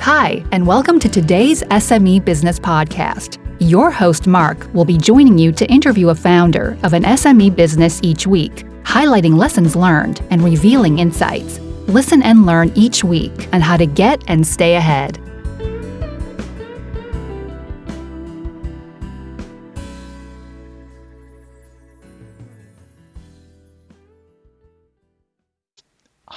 Hi, and welcome to today's SME Business Podcast. Your host, Mark, will be joining you to interview a founder of an SME business each week, highlighting lessons learned and revealing insights. Listen and learn each week on how to get and stay ahead.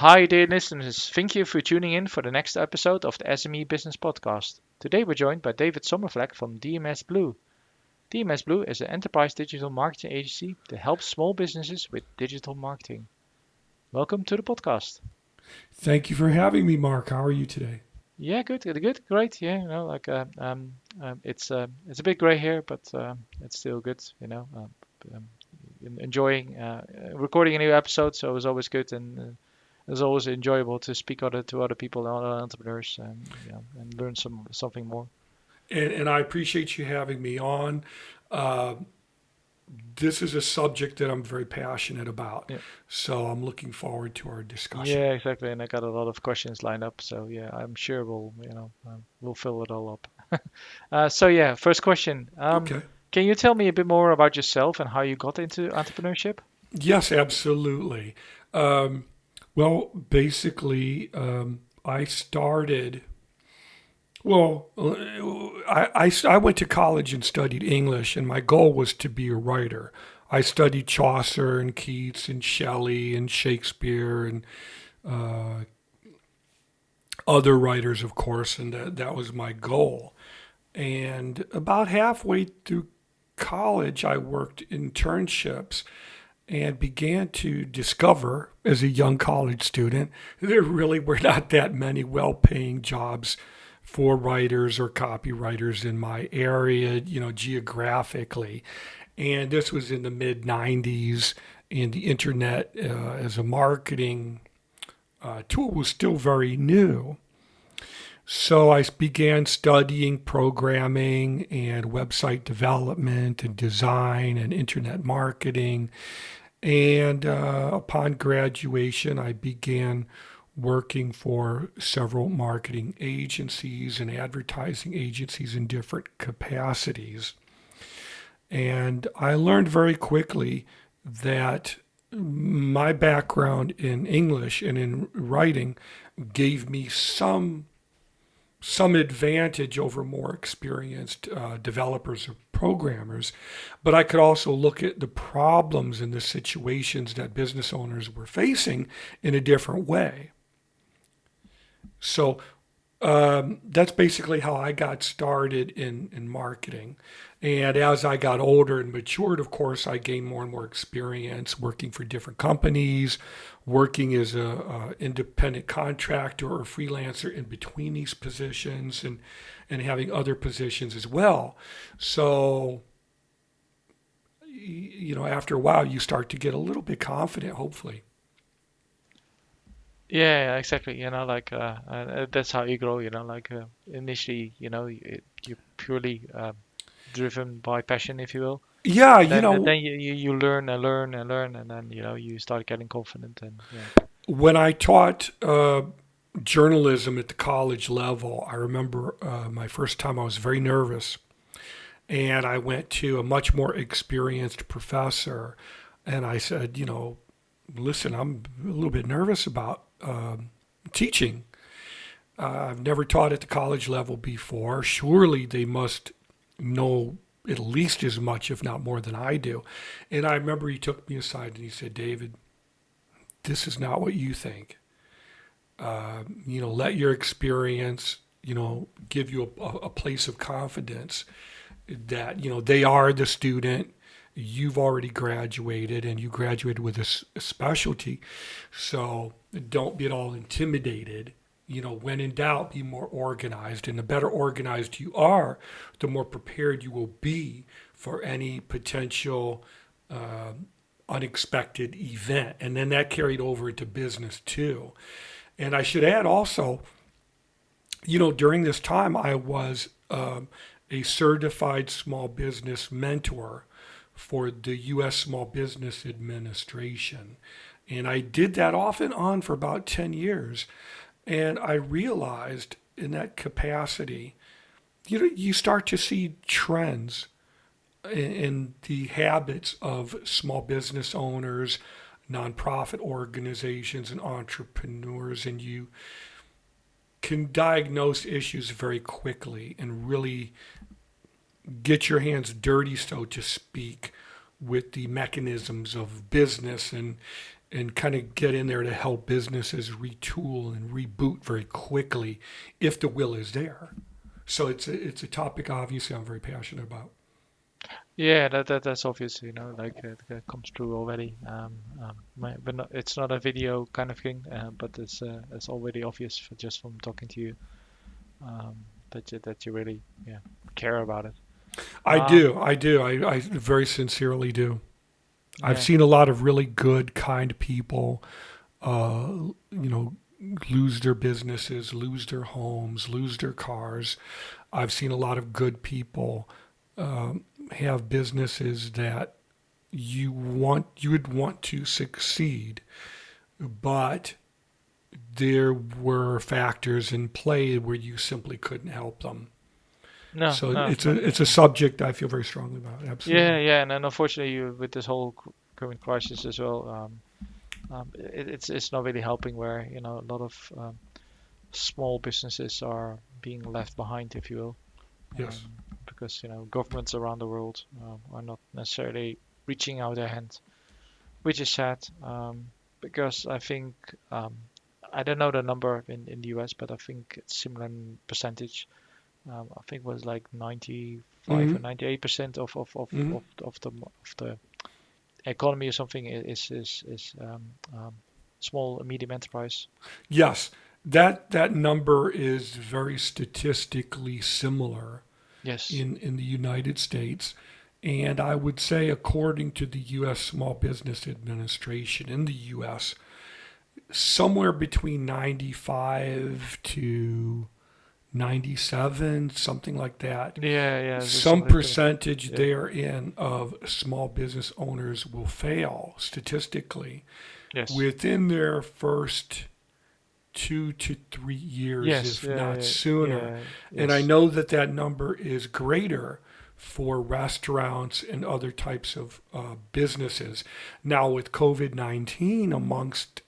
Hi, dear listeners. Thank you for tuning in for the next episode of the SME Business Podcast. Today we're joined by David Sommervlek from DMS Blue. DMS Blue is an enterprise digital marketing agency that helps small businesses with digital marketing. Welcome to the podcast. Thank you for having me, Mark. How are you today? Yeah, good, good, good, great. Yeah, you know, like uh, um, um, it's uh, it's a bit gray here, but uh, it's still good. You know, um, um, enjoying uh, recording a new episode, so it was always good and uh, it's always enjoyable to speak other to other people, other entrepreneurs, and know, and learn some something more. And, and I appreciate you having me on. Uh, this is a subject that I'm very passionate about, Yeah. so I'm looking forward to our discussion. Yeah, exactly. And I got a lot of questions lined up, so yeah, I'm sure we'll you know uh, we'll fill it all up. uh, so yeah, first question. Um, Okay. Can you tell me a bit more about yourself and how you got into entrepreneurship? Yes, absolutely. Um, well, basically, um, I started. Well, I, I, I went to college and studied English, and my goal was to be a writer. I studied Chaucer and Keats and Shelley and Shakespeare and uh, other writers, of course, and that, that was my goal. And about halfway through college, I worked internships and began to discover as a young college student there really were not that many well paying jobs for writers or copywriters in my area, you know, geographically. And this was in the mid 90s, and the internet uh, as a marketing uh, tool was still very new. So I began studying programming and website development and design and internet marketing. And uh, upon graduation, I began working for several marketing agencies and advertising agencies in different capacities. And I learned very quickly that my background in English and in writing gave me some some advantage over more experienced uh, developers or programmers, but I could also look at the problems and the situations that business owners were facing in a different way. So um, that's basically how I got started in, in marketing. And as I got older and matured, of course, I gained more and more experience working for different companies, working as a, a independent contractor or freelancer in between these positions, and and having other positions as well. So, you know, after a while, you start to get a little bit confident, hopefully. Yeah, exactly. You know, like uh, uh, that's how you grow. You know, like uh, initially, you know, you, you're purely um, driven by passion, if you will. Yeah, Then, you know, then you, you, you learn and learn and learn, and then you know you start getting confident and yeah. when I taught uh, journalism at the college level, I remember uh, my first time I was very nervous. And I went to a much more experienced professor and I said, you know, listen, I'm a little bit nervous about um, teaching. Uh, I've never taught at the college level before. Surely they must know at least as much, if not more, than I do. And I remember he took me aside and he said, David, this is not what you think. Uh, you know, let your experience, you know, give you a, a place of confidence that, you know, they are the student. You've already graduated and you graduated with a, specialty. So don't be at all intimidated. You know, when in doubt, be more organized. And the better organized you are, the more prepared you will be for any potential uh, unexpected event. And then that carried over into business too. And I should add also, you know, during this time, I was um, a certified small business mentor for the U.S. Small Business Administration. And I did that off and on for about 10 years. And I realized in that capacity, you know, you start to see trends in, in the habits of small business owners, nonprofit organizations, and entrepreneurs, and you can diagnose issues very quickly and really get your hands dirty, so to speak, with the mechanisms of business. And and kind of get in there to help businesses retool and reboot very quickly if the will is there. So it's a, it's a topic obviously I'm very passionate about. Yeah, that, that that's obvious, you know, like uh, that comes through already. Um, um, but not, it's not a video kind of thing, uh, but it's uh, it's already obvious for just from talking to you um, that you, that you really yeah care about it. I Um, do, I do, I, I very sincerely do. I've seen a lot of really good, kind people, uh, you know, lose their businesses, lose their homes, lose their cars. I've seen a lot of good people um, have businesses that you want you would want to succeed, but there were factors in play where you simply couldn't help them. No, so no, it's no. a it's a subject I feel very strongly about. Absolutely. Yeah, yeah, and then unfortunately, you, with this whole current crisis as well, um, um, it, it's it's not really helping. Where you know a lot of um, small businesses are being left behind, if you will. Yes. Um, because you know governments around the world um, are not necessarily reaching out their hand, which is sad. Um, because I think um, I don't know the number in, in the US, but I think it's similar in percentage. Um, I think it was like 95 or Mhm. 98 percent of of of, Mhm. of, of the of the economy or something is is is um, um, small and medium enterprise. Yes, that that number is very statistically similar Yes. in in the United States, and I would say, according to the U.S. Small Business Administration in the U.S., somewhere between 95 to 97, something like that. yeah, yeah. Some percentage yeah. therein of small business owners will fail statistically Yes. within their first two to three years, yes. if yeah, not yeah, sooner. And I know that that number is greater for restaurants and other types of uh, businesses. Now, with COVID 19 amongst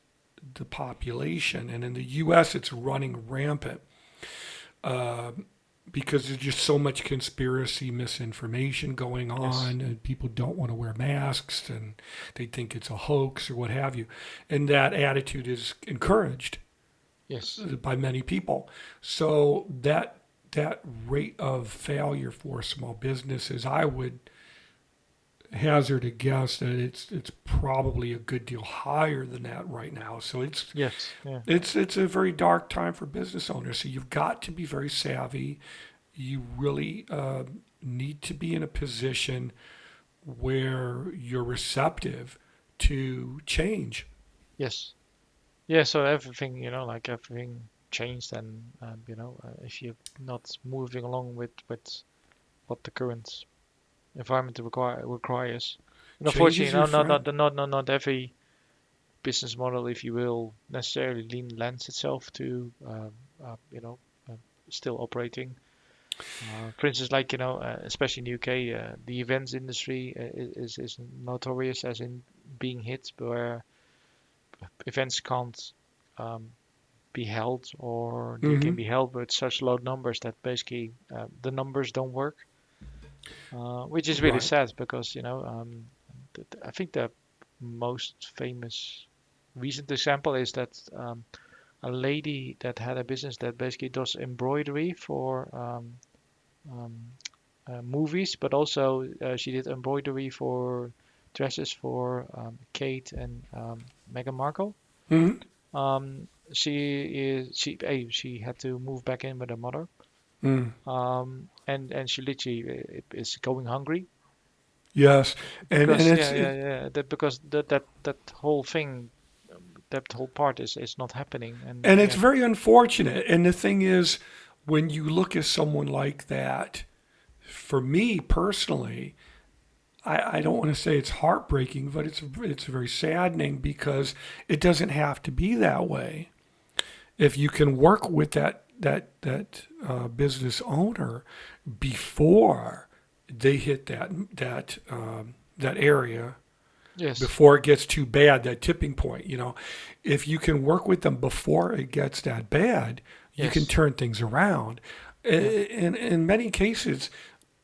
the population, and in the US, it's running rampant. Uh, because there's just so much conspiracy misinformation going on, and people don't want to wear masks, and they think it's a hoax or what have you, and that attitude is encouraged Yes. by many people. So that that rate of failure for small businesses, I would hazard a guess that it's it's probably a good deal higher than that right now. So it's Yes. Yeah. it's it's a very dark time for business owners. So you've got to be very savvy. You really uh, need to be in a position where you're receptive to change. Yes. Yeah, so everything, you know, like everything changed and, um, you know, uh, if you're not moving along with, with what the current environment require, requires. And unfortunately, is no, not, not, not, not, not every business model, if you will, necessarily lean, lends itself to, um, uh, you know, uh, still operating. Uh, for instance, like, you know, uh, especially in the UK, uh, the events industry uh, is, is notorious as in being hit where events can't um, be held or they can Mhm. be held with such low numbers that basically uh, the numbers don't work, uh, which is really Right. sad because you know um, th- th- I think the most famous recent example is that um, a lady that had a business that basically does embroidery for um, um, uh, movies, but also uh, she did embroidery for dresses for um, Kate and um, Meghan Markle. Mhm. Um, she is she a she had to move back in with her mother, Mm. um, and and she literally is going hungry. Yes, and, Because, and it's yeah, yeah, yeah. That because that that that whole thing, that whole part is is not happening. And and it's very unfortunate. And the thing is, when you look at someone like that, for me personally, I, I don't want to say it's heartbreaking, but it's it's very saddening because it doesn't have to be that way. If you can work with that that that uh, business owner before they hit that that um, that area Yes. before it gets too bad, that tipping point. You know, if you can work with them before it gets that bad, you can turn things around. I- In in many cases,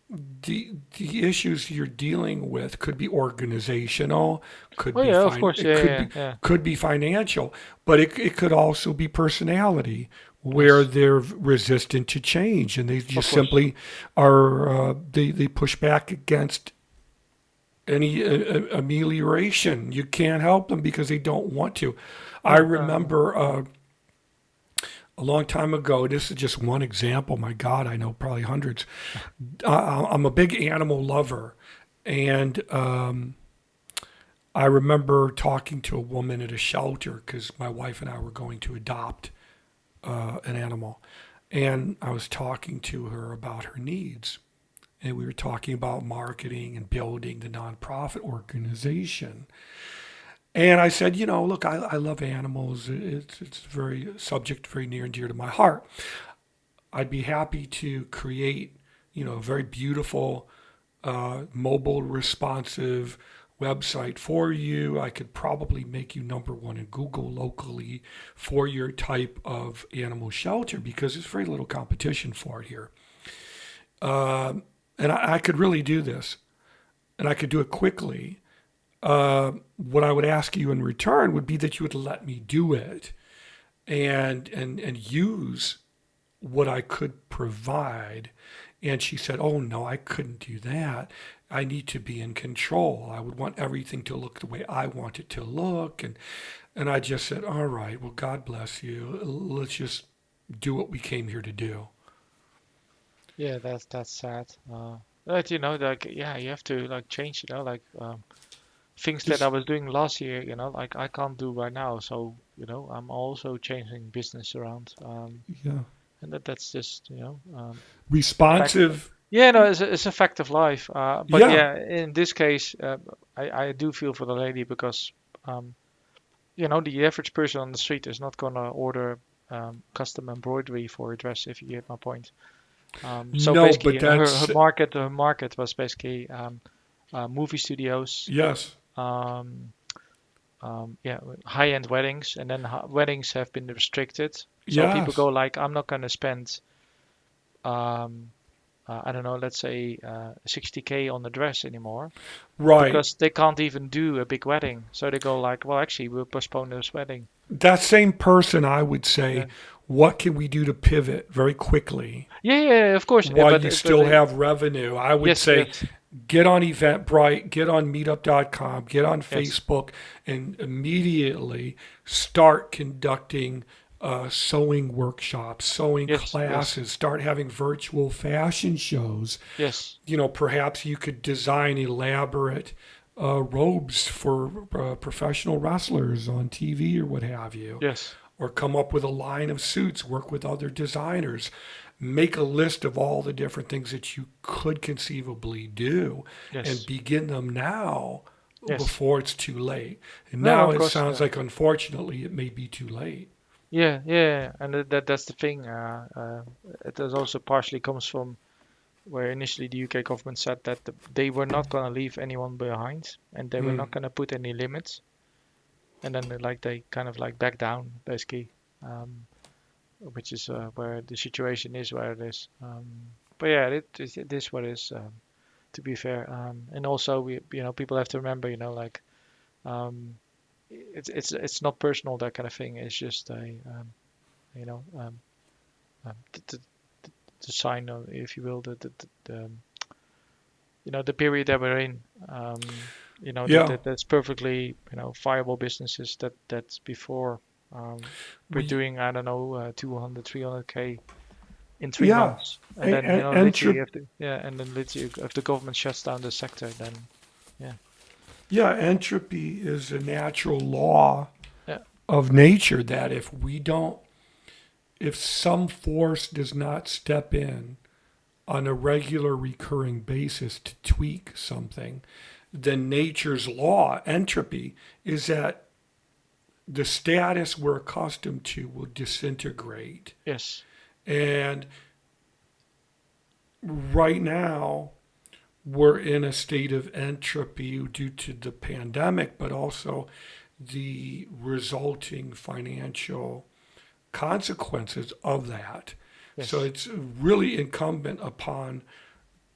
the the issues you're dealing with could be organizational, could Oh be yeah, fin- course. Yeah, could yeah, be yeah. could be financial, but it it could also be personality where they're resistant to change and they just simply are uh, they they push back against any uh, uh, amelioration. You can't help them because they don't want to. I remember uh, a long time ago. This is just one example. My God, I know probably hundreds. I, I'm a big animal lover, and um, I remember talking to a woman at a shelter because my wife and I were going to adopt uh, an animal, and I was talking to her about her needs and we were talking about marketing and building the nonprofit organization. And I said, you know, look, I, I love animals. It's it's very subject very near and dear to my heart. I'd be happy to create, you know, a very beautiful, uh, mobile, responsive website for you. I could probably make you number one in Google locally for your type of animal shelter because there's very little competition for it here. Um, and I, I could really do this, and I could do it quickly. Uh, what I would ask you in return would be that you would let me do it, and and and use what I could provide. And she said, "Oh no, I couldn't do that. I need to be in control. I would want everything to look the way I want it to look." And and I just said, "All right, well, God bless you. Let's just do what we came here to do." Yeah, that's that's sad. Uh, but you know, like yeah, you have to like change. You know, like um, things that I was doing last year. You know, like I can't do right now. So you know, I'm also changing business around. Um, Yeah. and that that's just you know. Um, Responsive. Yeah, no, it's a, it's a fact of life. Uh, but Yeah. yeah, in this case, uh, I I do feel for the lady because, um, you know, the average person on the street is not gonna order um, custom embroidery for a dress. If you get my point. Um, so No, basically, but her, that's- her market her market was basically um, uh, movie studios, Yes. um, um, yeah, high-end weddings, and then ha- weddings have been restricted. So people go like, I'm not gonna spend, um, uh, I don't know, let's say uh, 60k on the dress anymore Right. because they can't even do a big wedding. So they go like, well, actually, we'll postpone this wedding. that same person, I would say, Yeah. what can we do to pivot very quickly Yeah, yeah, of course. yeah, while but- you still it- have revenue? I would yes, say yes. get on Eventbrite, get on meetup.com, get on Facebook, and immediately start conducting uh, sewing workshops, sewing Yes, yes. classes, start having virtual fashion shows. yes, you know, perhaps you could design elaborate uh, robes for uh, professional wrestlers on TV or what have you, yes, or come up with a line of suits, work with other designers, make a list of all the different things that you could conceivably do, yes. and begin them now Yes. before it's too late. And No, now it sounds yeah. like, unfortunately, it may be too late. Yeah, yeah, and that, that that's the thing. Uh, uh, it is also partially comes from where initially the UK government said that the, they were not going to leave anyone behind, and they were Mm. not going to put any limits. And then they, like they kind of like back down basically, um, which is uh, where the situation is where it is. Um, but yeah, it, it, it is what it is. Um, to be fair, um, and also we you know people have to remember you know like. Um, it's it's it's not personal that kind of thing. It's just a um, you know um, um, the, the, the- sign of, if you will, the, the, the, um, you know the period that we're in. Um, you know Yeah. that, that that's perfectly you know viable businesses that that's before um, we're We- doing I don't know uh, 200 300k in three Yeah. months and A- then you know and literally tri- if the, yeah and then literally if the government shuts down the sector then Yeah, entropy is a natural law Yeah. of nature that if we don't, if some force does not step in on a regular recurring basis to tweak something, then nature's law, entropy, is that the status we're accustomed to will disintegrate. yes And right now, we're in a state of entropy due to the pandemic, but also the resulting financial consequences of that. Yes. So it's really incumbent upon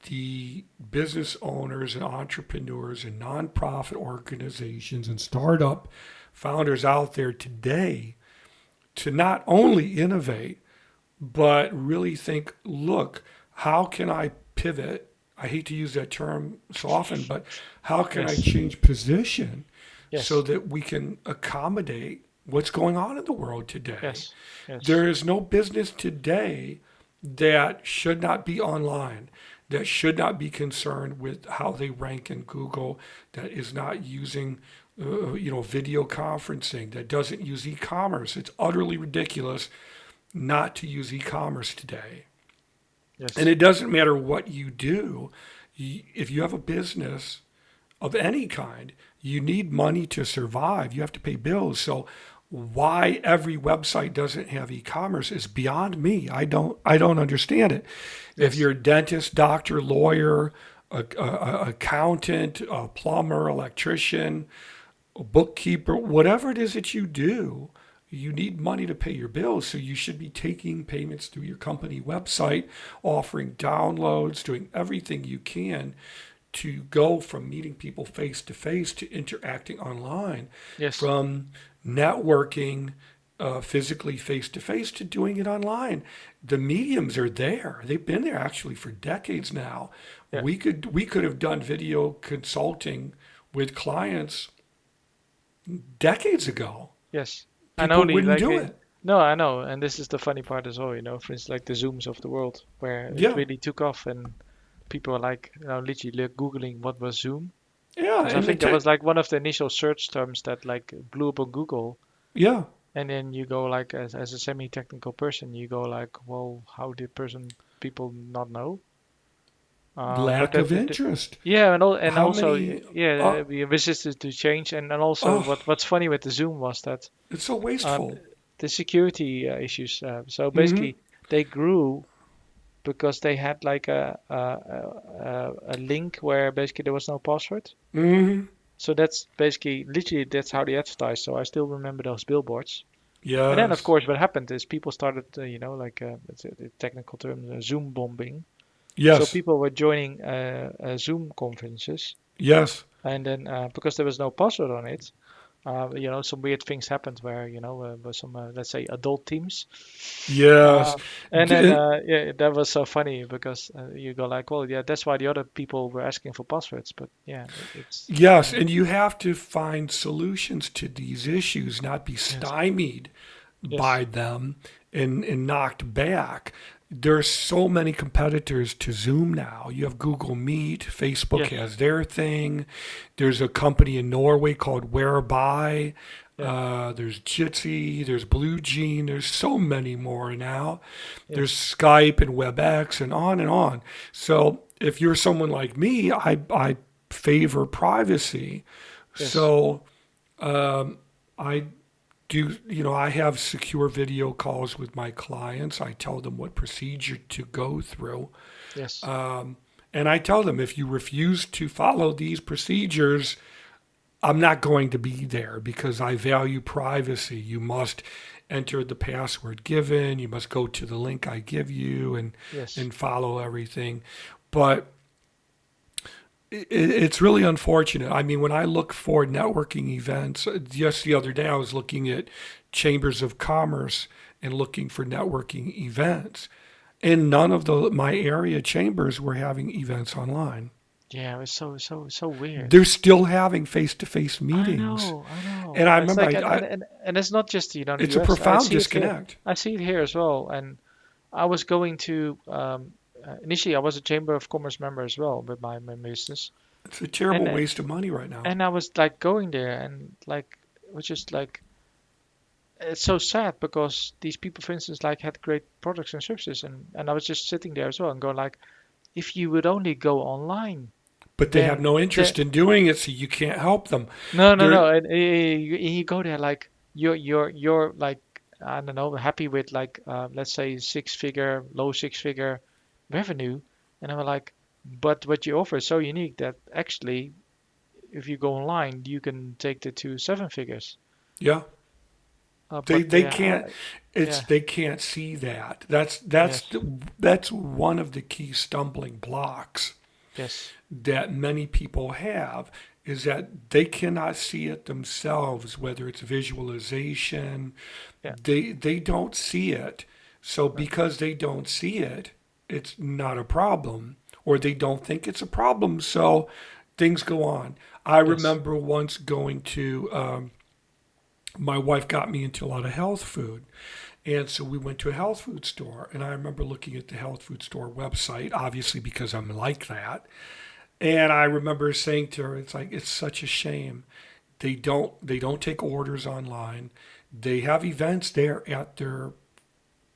the business owners and entrepreneurs and nonprofit organizations and startup founders out there today to not only innovate, but really think look, how can I pivot? I hate to use that term so often, but how can I change position Yes. so that we can accommodate what's going on in the world today? yes. Yes. There is no business today that should not be online, that should not be concerned with how they rank in Google, that is not using, uh, you know, video conferencing, that doesn't use e-commerce. It's utterly ridiculous not to use e-commerce today. Yes. And it doesn't matter what you do. If you have a business of any kind, you need money to survive. You have to pay bills. So why every website doesn't have e-commerce is beyond me. I don't I don't understand it. If you're a dentist, doctor, lawyer, a, a, a accountant, a plumber, electrician, a bookkeeper, whatever it is that you do, you need money to pay your bills. So you should be taking payments through your company website, offering downloads, doing everything you can to go from meeting people face to face to interacting online, yes. from networking uh, physically face to face to doing it online. The mediums are there. They've been there actually for decades now. Yeah. We could we could have done video consulting with clients decades ago. yes. And only like do it- it. No, I know, and this is the funny part as well. You know, for instance, like the Zooms of the world, where Yeah. it really took off, and people are like, you know, literally like, googling what was Zoom. Yeah, I think that was like one of the initial search terms that like blew up on Google. yeah. And then you go like, as, as a semi-technical person, you go like, well, how did person people not know? Uh, Lack of that- interest. Yeah, and, and How also, many- yeah, oh. we resisted to change, and, and also Oh. what what's funny with the Zoom was that It's so wasteful. the security uh, issues. Uh, so Mm-hmm. basically, they grew because they had like a a, a a link where basically there was no password. hmm So that's basically literally that's how they advertised. So I still remember those billboards. Yeah. And then of course what happened is people started, uh, you know, like uh, it's a, a technical term, uh, Zoom bombing. Yes. So people were joining uh, uh, Zoom conferences, yes. and then uh, because there was no password on it. Uh, you know, some weird things happened where you know, uh, with some uh, let's say adult teams, Yes. Uh, and then uh, yeah, that was so funny because uh, you go like, well, yeah, that's why the other people were asking for passwords, but yeah, it's Yes, and you have to find solutions to these issues, not be stymied Yes. by them and, and knocked back. There's so many competitors to Zoom now. You have Google Meet, Facebook Yeah. has their thing. There's a company in Norway called Whereby. Uh, there's Jitsi, there's Blue Jean, there's so many more now. There's Skype and WebEx and on and on. So if you're someone like me, I, I favor privacy. Yes. So um, I do, you know, I have secure video calls with my clients. I tell them what procedure to go through. yes, Um, and I tell them if you refuse to follow these procedures, I'm not going to be there because I value privacy. You must enter the password given, you must go to the link I give you and yes, and follow everything. But it's really unfortunate. I mean, when I look for networking events, uh, just the other day I was looking at chambers of commerce and looking for networking events, and none of the my area chambers were having events online. yeah, it was so so so weird. They're still having face-to-face meetings. I know, I know. And I It's remember like- I- and, and, and it's not just you know the It's a US, I profound here. disconnect. I see it here as well, and I was going to um, uh, initially I was a chamber of commerce member as well with my, my business, It's a terrible And, uh, waste of money right now. and I was like going there and like it was just like it's so sad because these people, for instance, like had great products and services, and and I was just sitting there as well and going like, if you would only go online. but they have no interest in doing it, so you can't help them. No, no, There- no. And, uh, you, you go there like you're you're you're like I don't know, happy with like uh, let's say six figure, low six figure revenue, and I'm like, but what you offer is so unique that actually, if you go online, you can take the two seven figures. Yeah. Uh, They they yeah, can't it's yeah. they can't see that. That's that's Yes. the, that's one of the key stumbling blocks yes, that many people have is that they cannot see it themselves whether it's visualization Yeah. they they don't see it so because they don't see it it's not a problem or they don't think it's a problem so things go on i remember once going to um, my wife got me into a lot of health food. And so we went to a health food store. And I remember looking at the health food store website, obviously because I'm like that. And I remember saying to her, it's like, it's such a shame. They don't they don't take orders online. They have events there at their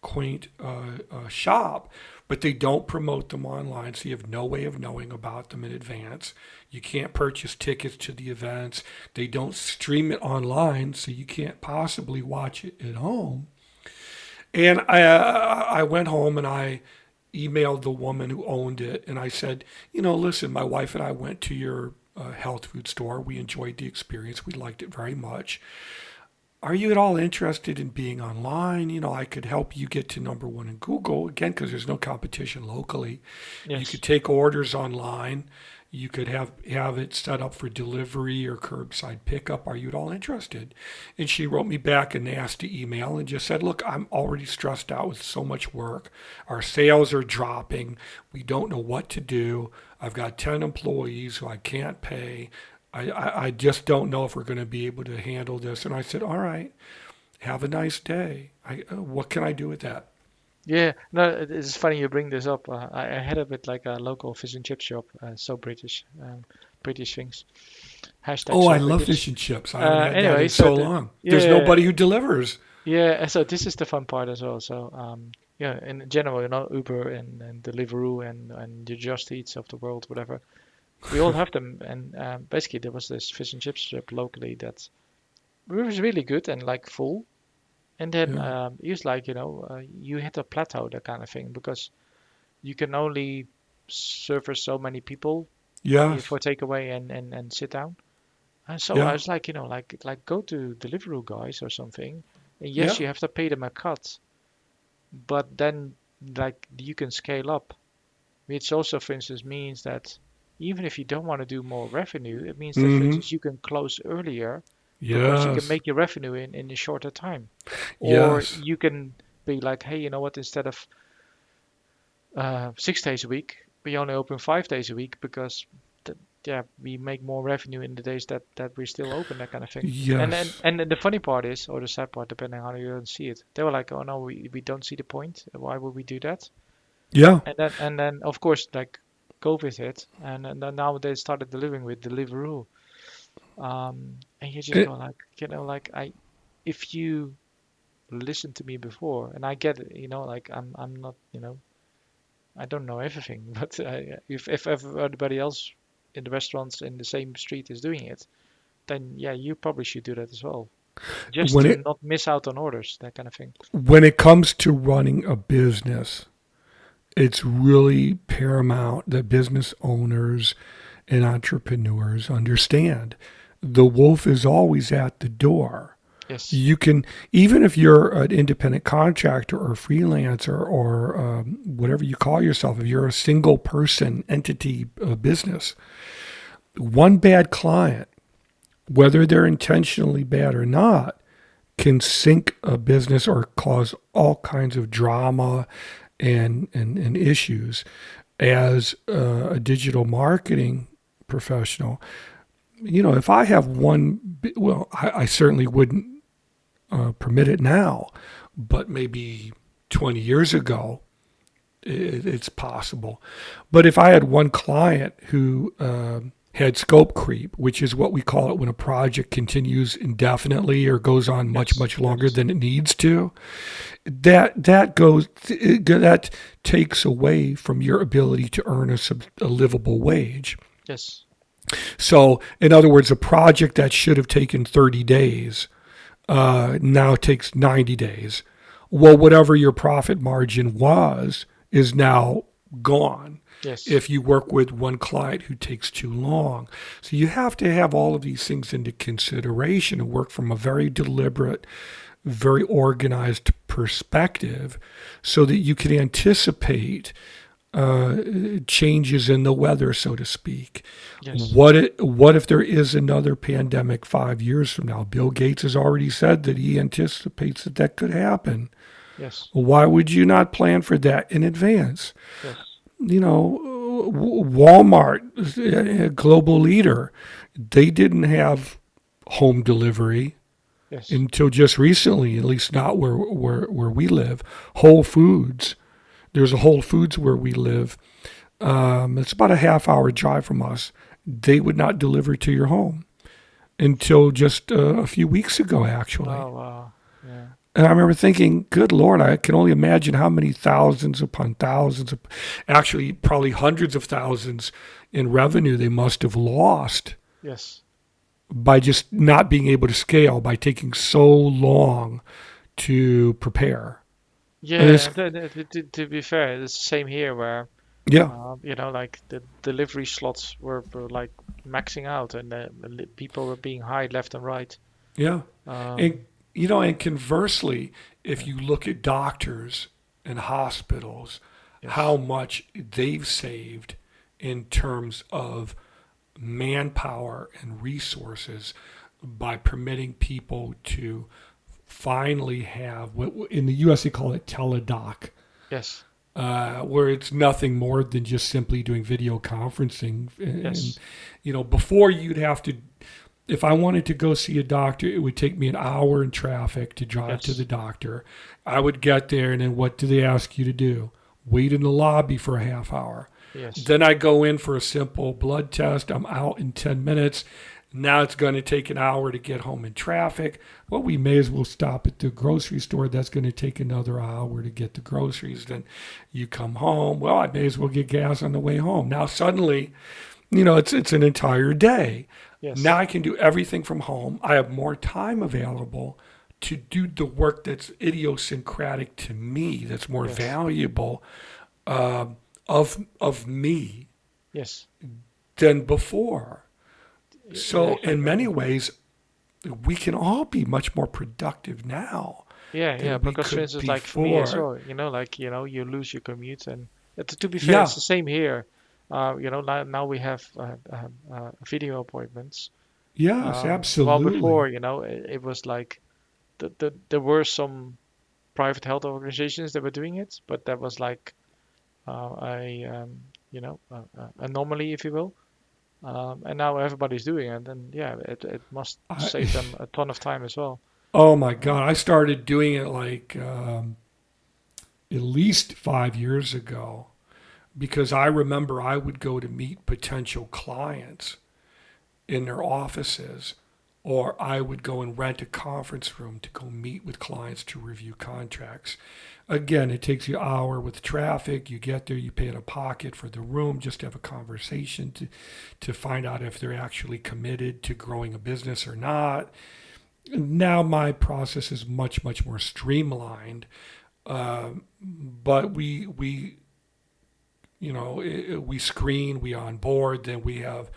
quaint uh, uh, shop, but they don't promote them online, so you have no way of knowing about them in advance. You can't purchase tickets to the events. They don't stream it online, so you can't possibly watch it at home. And I, I went home and I emailed the woman who owned it, and I said, you know, listen, my wife and I went to your uh, health food store. We enjoyed the experience. We liked it very much are you at all interested in being online? You know, I could help you get to number one in Google again because there's no competition locally. You could take orders online. You could have have it set up for delivery or curbside pickup. Are you at all interested? And she wrote me back a nasty email and just said, "Look, I'm already stressed out with so much work. Our sales are dropping. We don't know what to do. I've got 10 employees who I can't pay. I, I, I just don't know if we're going to be able to handle this. And I said, all right, have a nice day. I, uh, what can I do with that? Yeah, no, it's funny you bring this up. Uh, I, I had it with like a local fish and chip shop, uh, so British, um, British things. Hashtag Oh, so I love fish and chips. I Uh, haven't had that in so so the- long. There's nobody who delivers. Yeah, so this is the fun part as well. So, um, yeah, in general, you know, Uber and, and Deliveroo and, and the Just Eats of the world, whatever, we all have them. And um, basically, there was this fish and chips shop locally that was really good and like full. And then Yeah. um, it was like, you know, uh, you hit a plateau, that kind of thing, because you can only service so many people Yes. for takeaway and, and, and sit down. And so Yeah. I was like, you know, like like go to Deliveroo guys or something. And yes, Yeah. you have to pay them a cut, but then like you can scale up, which also, for instance, means that even if you don't want to do more revenue, it means that, Mhm. instance, you can close earlier because you can make your revenue in, in a shorter time. Or Yes. you can be like, hey, you know what, instead of uh, six days a week, we only open five days a week because, th- yeah, we make more revenue in the days that, that we're still open, that kind of thing. And then, and the funny part is, or the sad part, depending on how you don't see it, they were like, oh no, we, we don't see the point. Why would we do that? Yeah. And then, and then of course, like COVID hit, and, and now they started delivering with Deliveroo. Um, and you just Eh. go like, you know, like I, if you listened to me before, and I get it, you know, like I'm, I'm not, you know, I don't know everything, but uh, if if everybody else in the restaurants in the same street is doing it, then yeah, you probably should do that as well, just When to it- not miss out on orders, that kind of thing. when it comes to running a business, it's really paramount that business owners and entrepreneurs understand the wolf is always at the door. Yes. You can, even if you're an independent contractor or freelancer or um, whatever you call yourself, if you're a single person entity uh, business, one bad client, whether they're intentionally bad or not, can sink a business or cause all kinds of drama and, and, and issues. As uh, a digital marketing professional, you know, if I have one, well, I, I certainly wouldn't uh, permit it now, but maybe 20 years ago, it, it's possible. But if I had one client who um had scope creep, which is what we call it when a project continues indefinitely or goes on much Yes, much longer than it needs to, that that goes that takes away from your ability to earn a, sub, a livable wage. Yes. So, in other words, a project that should have taken 30 days uh, now takes 90 days. Well, whatever your profit margin was is now gone Yes. if you work with one client who takes too long. So you have to have all of these things into consideration and work from a very deliberate, very organized perspective so that you can anticipate uh, changes in the weather, so to speak. Yes. What it, what if there is another pandemic five years from now? Bill Gates has already said that he anticipates that that could happen. yes. Why would you not plan for that in advance? Yes. You know, Walmart, a global leader, they didn't have home delivery Yes. until just recently, at least not where, where, where we live. Whole Foods, there's a Whole Foods where we live. Um, it's about a half hour drive from us. They would not deliver to your home until just uh, a few weeks ago, actually. Oh wow. And I remember thinking, good Lord, I can only imagine how many thousands upon thousands, of, actually, probably hundreds of thousands in revenue they must have lost Yes. by just not being able to scale, by taking so long to prepare. Yeah. to, to be fair, it's the same here where Yeah. uh, you know like the delivery slots were, were like maxing out and uh, people were being hired left and right. Yeah. Um, And, you know, and conversely, if you look at doctors and hospitals, Yes. how much they've saved in terms of manpower and resources by permitting people to finally have what in the US they call it teledoc, yes. uh, where it's nothing more than just simply doing video conferencing. And, Yes. you know, before you'd have to, if I wanted to go see a doctor, it would take me an hour in traffic to drive to the doctor. I would get there, and then what do they ask you to do? Wait in the lobby for a half hour. Yes. Then I go in for a simple blood test. I'm out in 10 minutes. Now it's going to take an hour to get home in traffic. Well, we may as well stop at the grocery store. That's going to take another hour to get the groceries. Then you come home. Well, I may as well get gas on the way home. Now suddenly, you know, it's it's an entire day. Yes. Now I can do everything from home. I have more time available to do the work that's idiosyncratic to me, that's more Yes. valuable um, of of me yes. than before. So Yeah, in many ways, we can all be much more productive now. Yeah, yeah. Because for instance, like for me as before. well, you know, like you know, you lose your commute, and uh, to, to be fair, Yeah. it's the same here. Uh, you know, now, we have uh, uh, video appointments. Yes, Um, absolutely. Well, before, you know, it, it was like the, the, there were some private health organizations that were doing it, but that was like uh, a, um, you know, a, a anomaly, if you will. Um, and now everybody's doing it, and yeah, it, it must save them a ton of time as well. Oh my God! I started doing it like um, at least five years ago, because I remember I would go to meet potential clients in their offices, or I would go and rent a conference room to go meet with clients to review contracts. Again, it takes you an hour with traffic. You get there, you pay in a pocket for the room just to have a conversation to, to find out if they're actually committed to growing a business or not. Now my process is much, much more streamlined. Um, but we, we, you know, i- i- we screen, we onboard, then we have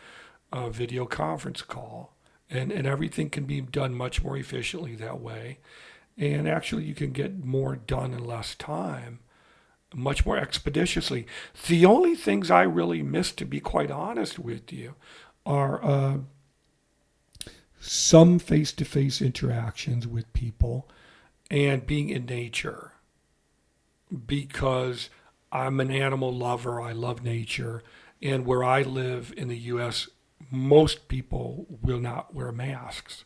a video conference call, and and everything can be done much more efficiently that way, and actually you can get more done in less time, much more expeditiously. The only things I really miss, to be quite honest with you, are uh, some face-to-face interactions with people, and being in nature, because I'm an animal lover. I love nature. And where I live in the U.S., most people will not wear masks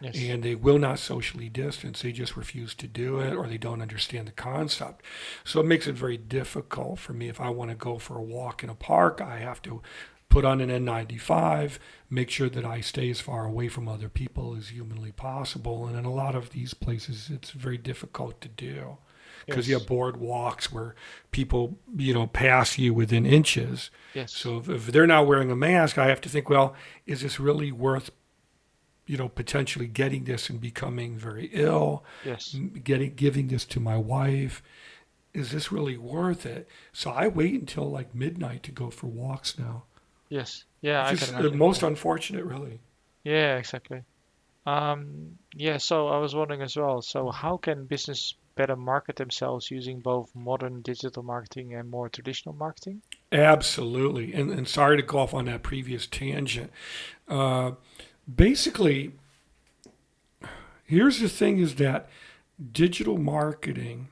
Yes. and they will not socially distance. They just refuse to do it or they don't understand the concept. So it makes it very difficult for me. If I want to go for a walk in a park, I have to put on an N95, make sure that I stay as far away from other people as humanly possible. And in a lot of these places, it's very difficult to do because you have board walks where people, you know, pass you within inches. yes. So if, if they're not wearing a mask, I have to think, well, is this really worth you know, potentially getting this and becoming very ill, Yes. getting giving this to my wife. Is this really worth it? So I wait until like midnight to go for walks now. Yes. Yeah, I It's can just the imagine. most unfortunate, really. Yeah, exactly. Um, yeah, so I was wondering as well, so how can business better market themselves using both modern digital marketing and more traditional marketing? Absolutely. And, and sorry to go off on that previous tangent. Uh, basically, here's the thing is that digital marketing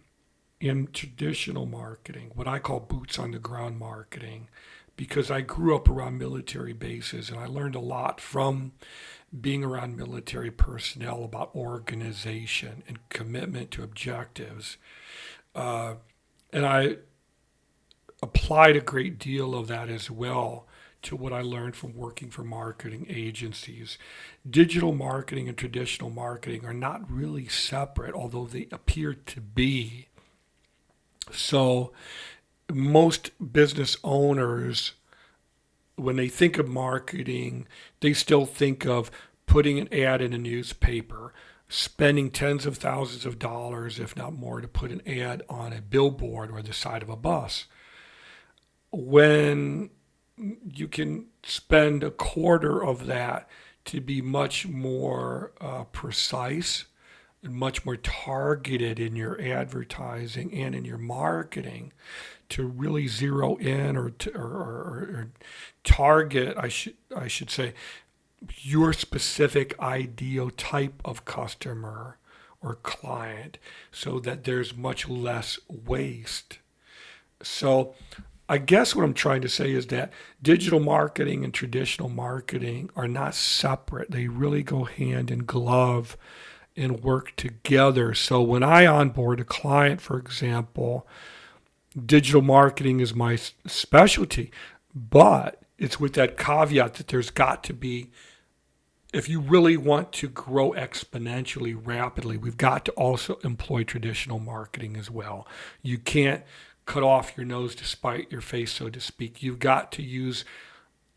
and traditional marketing, what I call boots on the ground marketing, because I grew up around military bases and I learned a lot from being around military personnel about organization and commitment to objectives. Uh, and I applied a great deal of that as well to what I learned from working for marketing agencies. Digital marketing and traditional marketing are not really separate, although they appear to be. So, most business owners, when they think of marketing, they still think of putting an ad in a newspaper, spending tens of thousands of dollars, if not more, to put an ad on a billboard or the side of a bus. When you can spend a quarter of that to be much more uh, precise much more targeted in your advertising and in your marketing to really zero in or, to, or, or, or target I should I should say your specific ideal type of customer or client so that there's much less waste. So I guess what I'm trying to say is that digital marketing and traditional marketing are not separate. They really go hand in glove and work together. So when I onboard a client, for example, digital marketing is my specialty, but it's with that caveat that there's got to be if you really want to grow exponentially rapidly, we've got to also employ traditional marketing as well. You can't cut off your nose to spite your face, so to speak. You've got to use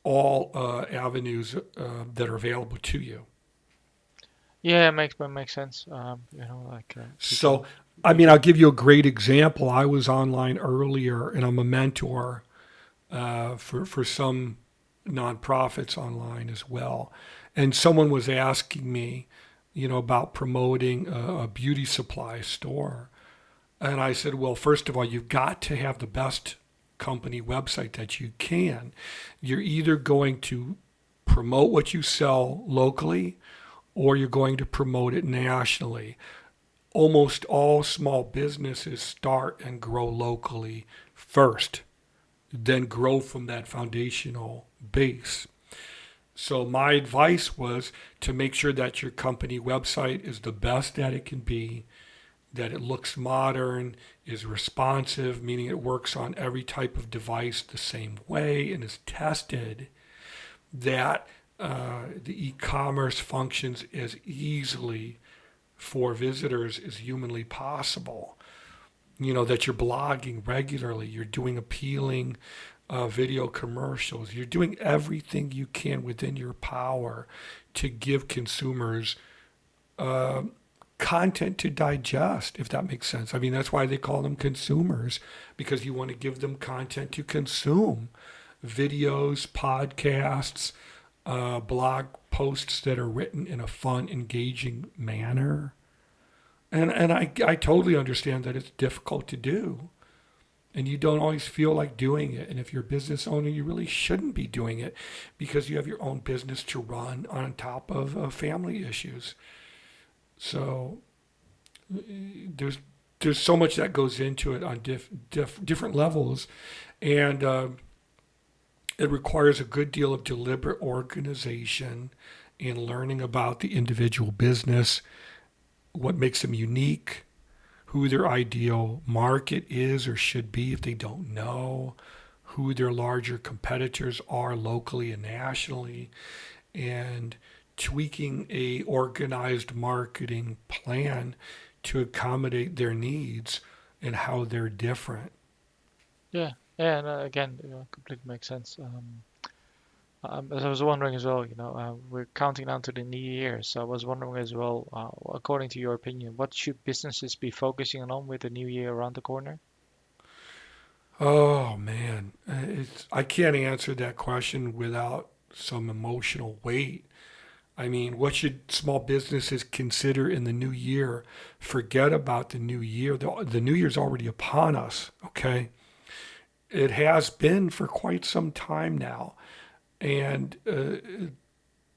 all uh, avenues uh, that are available to you. Yeah, it makes it makes sense. Um, you know, like uh, So, I mean, I'll give you a great example. I was online earlier, and I'm a mentor uh, for for some nonprofits online as well. And someone was asking me, you know, about promoting a, a beauty supply store. And I said, well, first of all, you've got to have the best company website that you can. You're either going to promote what you sell locally or you're going to promote it nationally. Almost all small businesses start and grow locally first, then grow from that foundational base. So my advice was to make sure that your company website is the best that it can be, that it looks modern, is responsive, meaning it works on every type of device the same way and is tested, that uh, the e-commerce functions as easily for visitors as humanly possible. You know, that you're blogging regularly, you're doing appealing uh, video commercials. You're doing everything you can within your power to give consumers uh, content to digest, if that makes sense. I mean, that's why they call them consumers, because you want to give them content to consume videos, podcasts, uh, blog posts that are written in a fun, engaging manner. And, and I, I totally understand that it's difficult to do and you don't always feel like doing it. And if you're a business owner, you really shouldn't be doing it because you have your own business to run on top of uh, family issues. So there's there's so much that goes into it on diff, diff, different levels, and uh, it requires a good deal of deliberate organization and learning about the individual business, what makes them unique, who their ideal market is or should be if they don't know, who their larger competitors are locally and nationally, and tweaking a organized marketing plan to accommodate their needs and how they're different. Yeah, yeah, and again, you know, completely makes sense. Um, Um, as I was wondering as well, you know, uh, we're counting down to the new year, so I was wondering as well, uh, according to your opinion, what should businesses be focusing on with the new year around the corner? Oh man, Uh, it's I can't answer that question without some emotional weight. I mean, what should small businesses consider in the new year? Forget about the new year. The, the new year's already upon us, okay? It has been for quite some time now. And, uh,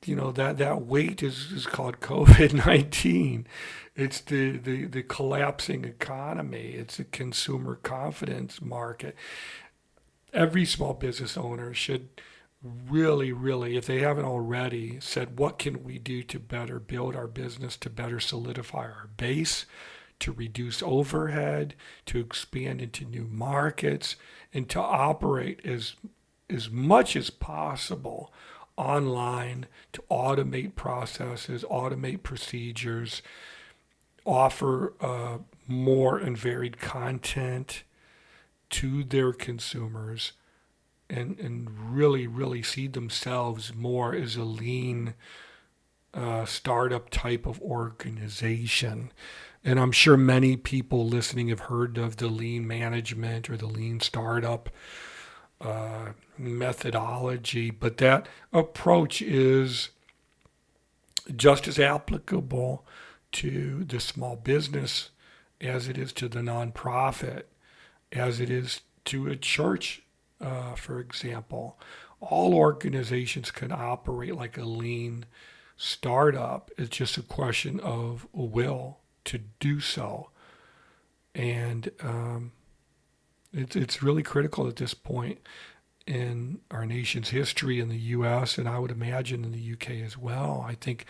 you know, that, that weight is, is called COVID 19. It's the, the, the collapsing economy, it's a consumer confidence market. Every small business owner should really, really, if they haven't already, said, what can we do to better build our business, to better solidify our base, to reduce overhead, to expand into new markets, and to operate as as much as possible online to automate processes, automate procedures, offer uh, more and varied content to their consumers and and really really see themselves more as a lean uh, startup type of organization. And I'm sure many people listening have heard of the lean management or the lean startup uh, methodology, but that approach is just as applicable to the small business as it is to the nonprofit, as it is to a church uh, for example, all organizations can operate like a lean startup. It's just a question of will to do so. And um, it's, it's really critical at this point in our nation's history in the U.S. and I would imagine in the U.K. as well. I think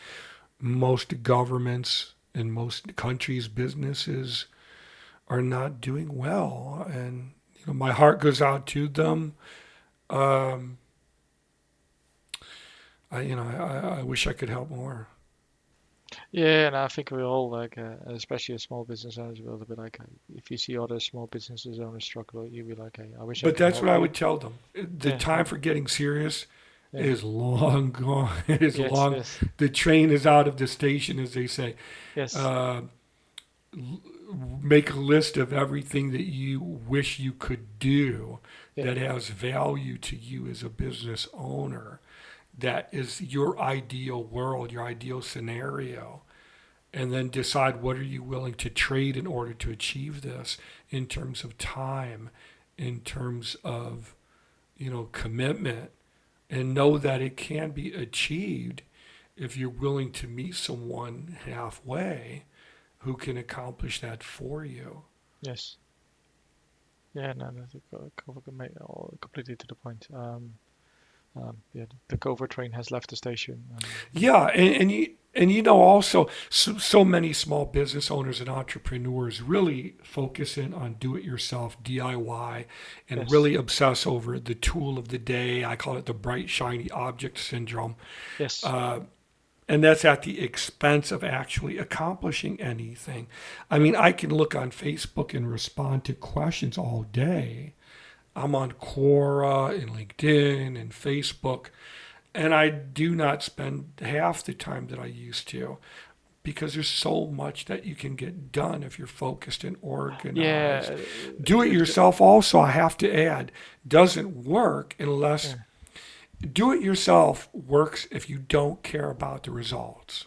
most governments in most countries' businesses are not doing well. And you know, my heart goes out to them. Um, I, you know, I, I wish I could help more. Yeah, and I think we're all like, uh, especially as small business owners, will be like, uh, if you see other small businesses owners struggle, you'll be like, hey, I wish. But I that's what I would tell them. The yeah. time for getting serious yeah. is long gone. It is yes, long. Yes. The train is out of the station, as they say. Yes. Uh, make a list of everything that you wish you could do yeah. that has value to you as a business owner that is your ideal world your ideal scenario and then decide what are you willing to trade in order to achieve this in terms of time in terms of you know commitment and know that it can be achieved if you're willing to meet someone halfway who can accomplish that for you. Yes. Yeah, no, that's completely to the point. Um, um, yeah, the COVID train has left the station. yeah, and, and you and you know also so, so many small business owners and entrepreneurs really focus in on do-it-yourself DIY and yes. really obsess over the tool of the day. I call it the bright shiny object syndrome. Yes. Uh, and that's at the expense of actually accomplishing anything. I mean, I can look on Facebook and respond to questions all day. I'm on Quora and LinkedIn and Facebook, and I do not spend half the time that I used to because there's so much that you can get done if you're focused and organized. Yeah. Do it yourself also, I have to add, doesn't work unless yeah do it yourself works if you don't care about the results.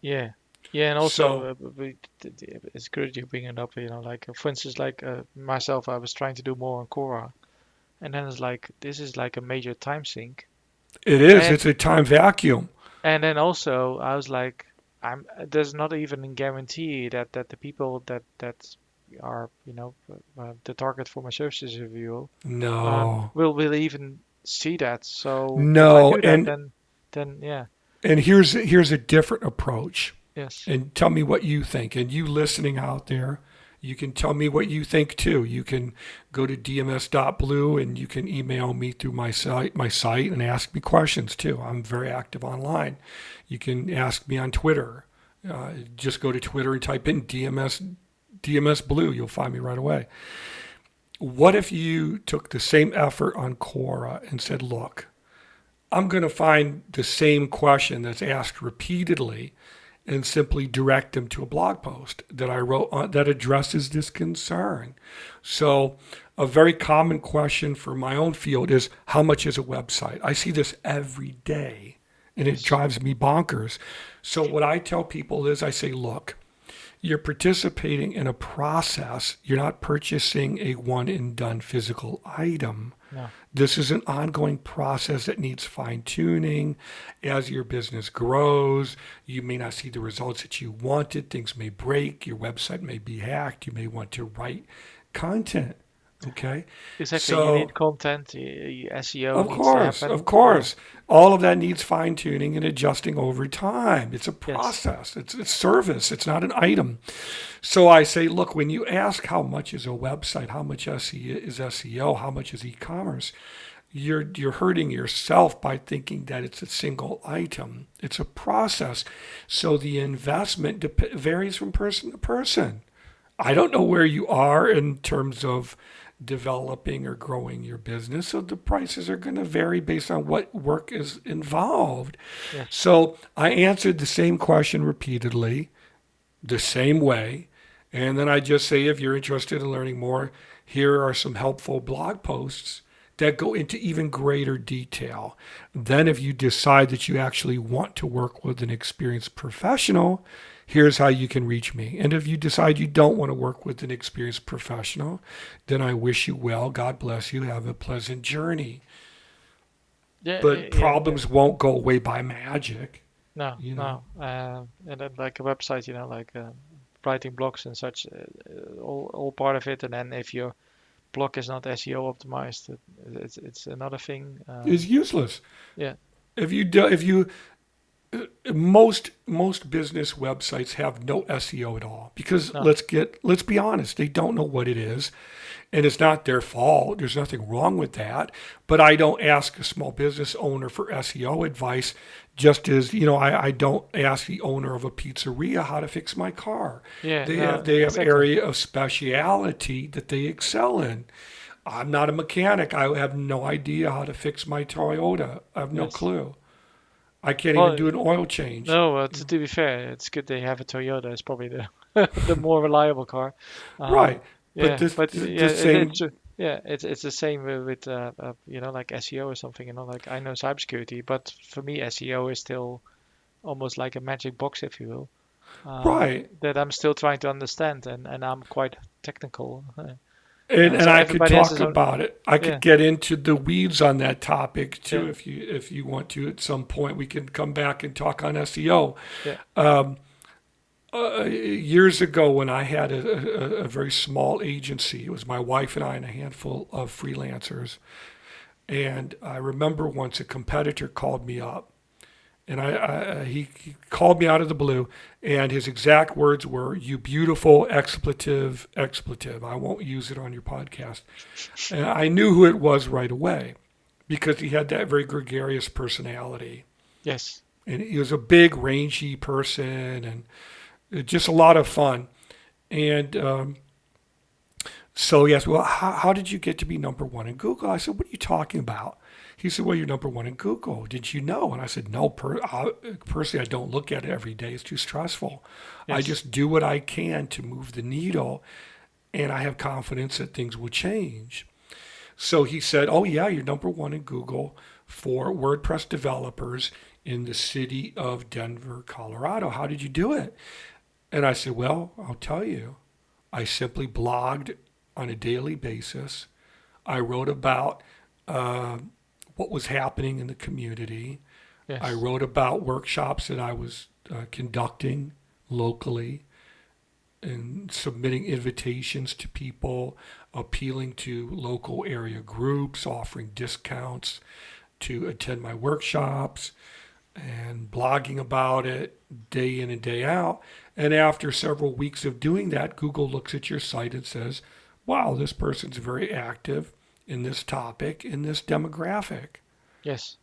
Yeah. Yeah, and also so, uh, it's good you bring it up. You know, like for instance, like uh, myself, I was trying to do more on Quora, and then it's like this is like a major time sink. It is. And, it's a time vacuum. And then also, I was like, I'm. There's not even a guarantee that that the people that that are you know uh, the target for my services review no um, will will even see that. So no, that, and then then yeah. And here's here's a different approach. Yes. And tell me what you think. And you listening out there, you can tell me what you think too. You can go to dms.blue and you can email me through my site my site and ask me questions too. I'm very active online. You can ask me on Twitter. Uh, just go to Twitter and type in DMS DMS Blue. You'll find me right away. What if you took the same effort on Quora and said, look, I'm going to find the same question that's asked repeatedly and simply direct them to a blog post that I wrote on, that addresses this concern. So, a very common question for my own field is how much is a website? I see this every day and it drives me bonkers. So, what I tell people is I say, look, you're participating in a process. You're not purchasing a one and done physical item. This is an ongoing process that needs fine tuning. As your business grows, you may not see the results that you wanted. Things may break. Your website may be hacked. You may want to write content. Okay. Exactly. So- you need content, SEO. Of course, of course. All of that needs fine tuning and adjusting over time. It's a process. It's it's service. It's not an item. So I say, look, when you ask how much is a website, how much SEO is SEO, how much is e-commerce, you're you're hurting yourself by thinking that it's a single item. It's a process. So the investment dep- varies from person to person. I don't know where you are in terms of developing or growing your business. So the prices are going to vary based on what work is involved. Yes. So I answered the same question repeatedly, the same way. And then I just say, if you're interested in learning more, here are some helpful blog posts that go into even greater detail. Then, if you decide that you actually want to work with an experienced professional, here's how you can reach me. And if you decide you don't want to work with an experienced professional, then I wish you well. God bless you. Have a pleasant journey. Yeah, But yeah, problems won't go away by magic. No, you no. Uh, and then like a website, you know, like uh, writing blogs and such, uh, uh, all, all part of it. And then if your blog is not SEO optimized, it, it's it's another thing. Uh, is useless. Yeah. If you do, if you most most business websites have no SEO at all because No. let's get let's be honest, they don't know what it is, and it's not their fault. There's nothing wrong with that. But I don't ask a small business owner for SEO advice, just as you know I, I don't ask the owner of a pizzeria how to fix my car. yeah, They no, have they have exactly. area of speciality that they excel in. I'm not a mechanic. I have no idea how to fix my Toyota. I have no Yes. clue. I can't Well, even do an oil change. No, uh, to, to be fair, it's good they have a Toyota. It's probably the the more reliable car. Um, right. But yeah, this- but the- the yeah, it- same- it's, uh, yeah, it's it's the same with, with uh, uh, you know like SEO or something. You know, like I know cybersecurity, but for me SEO is still almost like a magic box, if you will. Um, Right. That I'm still trying to understand, and and I'm quite technical. And, and I could talk about it. I could Yeah. get into the weeds on that topic too, Yeah. if you if you want to. At some point, we can come back and talk on SEO. Yeah. Um, uh, years ago, when I had a, a, a very small agency, it was my wife and I and a handful of freelancers. And I remember once a competitor called me up, and I, I he, he called me out of the blue, and his exact words were, "You beautiful expletive expletive." I won't use it on your podcast. And I knew who it was right away, because he had that very gregarious personality, yes. and he was a big, rangy person, and uh, just a lot of fun. And um, so he asked, Well, how, how did you get to be number one in Google? I said, What are you talking about? He said, Well, you're number one in Google. Did you know? And I said, No, per, uh, personally, I don't look at it every day. It's too stressful. I just do what I can to move the needle, and I have confidence that things will change. So he said, Oh, yeah, you're number one in Google for WordPress developers in the city of Denver, Colorado. How did you do it? And I said, Well, I'll tell you. I simply blogged on a daily basis. I wrote about uh, what was happening in the community. Yes. I wrote about workshops that I was uh, conducting locally and submitting invitations to people, appealing to local area groups, offering discounts to attend my workshops, and blogging about it day in and day out. And after several weeks of doing that, Google looks at your site and says, wow, this person's very active in this topic, in this demographic. Yes.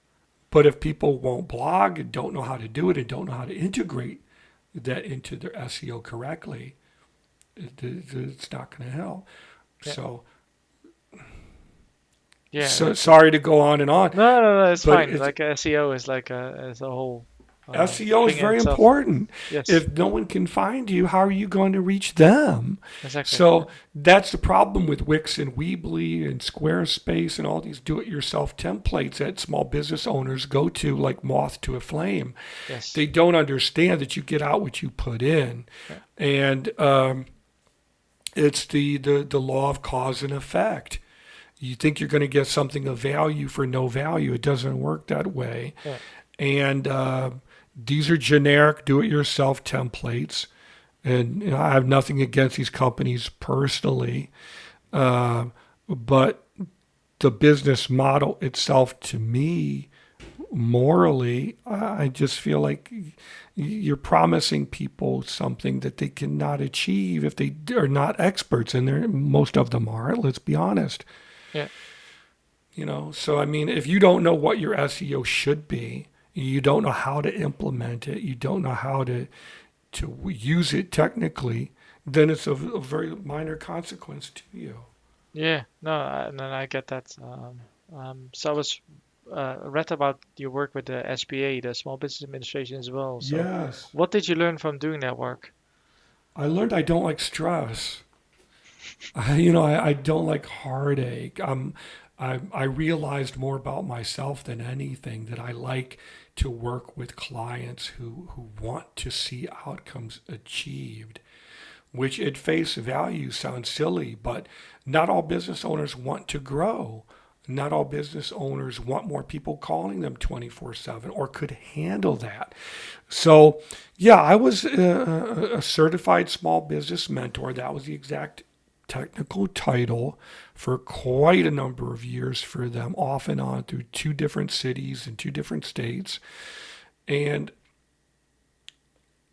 But if people won't blog and don't know how to do it and don't know how to integrate that into their SEO correctly, it, it- it's not going to help. Yeah. So Yeah. So sorry to go on and on. no, no, no, it's fine. it's- like SEO is like a is a whole. Uh, SEO is very itself. important. Yes. If no one can find you, how are you going to reach them? exactly. So that's the problem with Wix and Weebly and Squarespace and all these do-it-yourself templates that small business owners go to like moth to a flame. yes. They don't understand that you get out what you put in, and um, it's the, the the law of cause and effect. You think you're going to get something of value for no value. It doesn't work that way. Yeah. And uh, these are generic do-it-yourself templates. And you know, I have nothing against these companies personally, uh, but the business model itself, to me, morally, I just feel like you're promising people something that they cannot achieve if they are not experts, and they're most of them aren't. Let's be honest. Yeah. You know, so I mean, if you don't know what your SEO should be, you don't know how to implement it, you don't know how to to use it technically, then it's of a very minor consequence to you. Yeah, no, I- and then I get that. Um, um, so I was uh, read about your work with the SBA, the Small Business Administration, as well. So yes. what did you learn from doing that work? I learned I don't like stress. I, you know, I, I don't like heartache. Um, I, I realized more about myself than anything that I like to work with clients who, who want to see outcomes achieved, which at face value sounds silly, but not all business owners want to grow. Not all business owners want more people calling them 24 7 or could handle that. So, yeah, I was a, a certified small business mentor. That was the exact technical title for quite a number of years for them, off and on through two different cities and two different states. And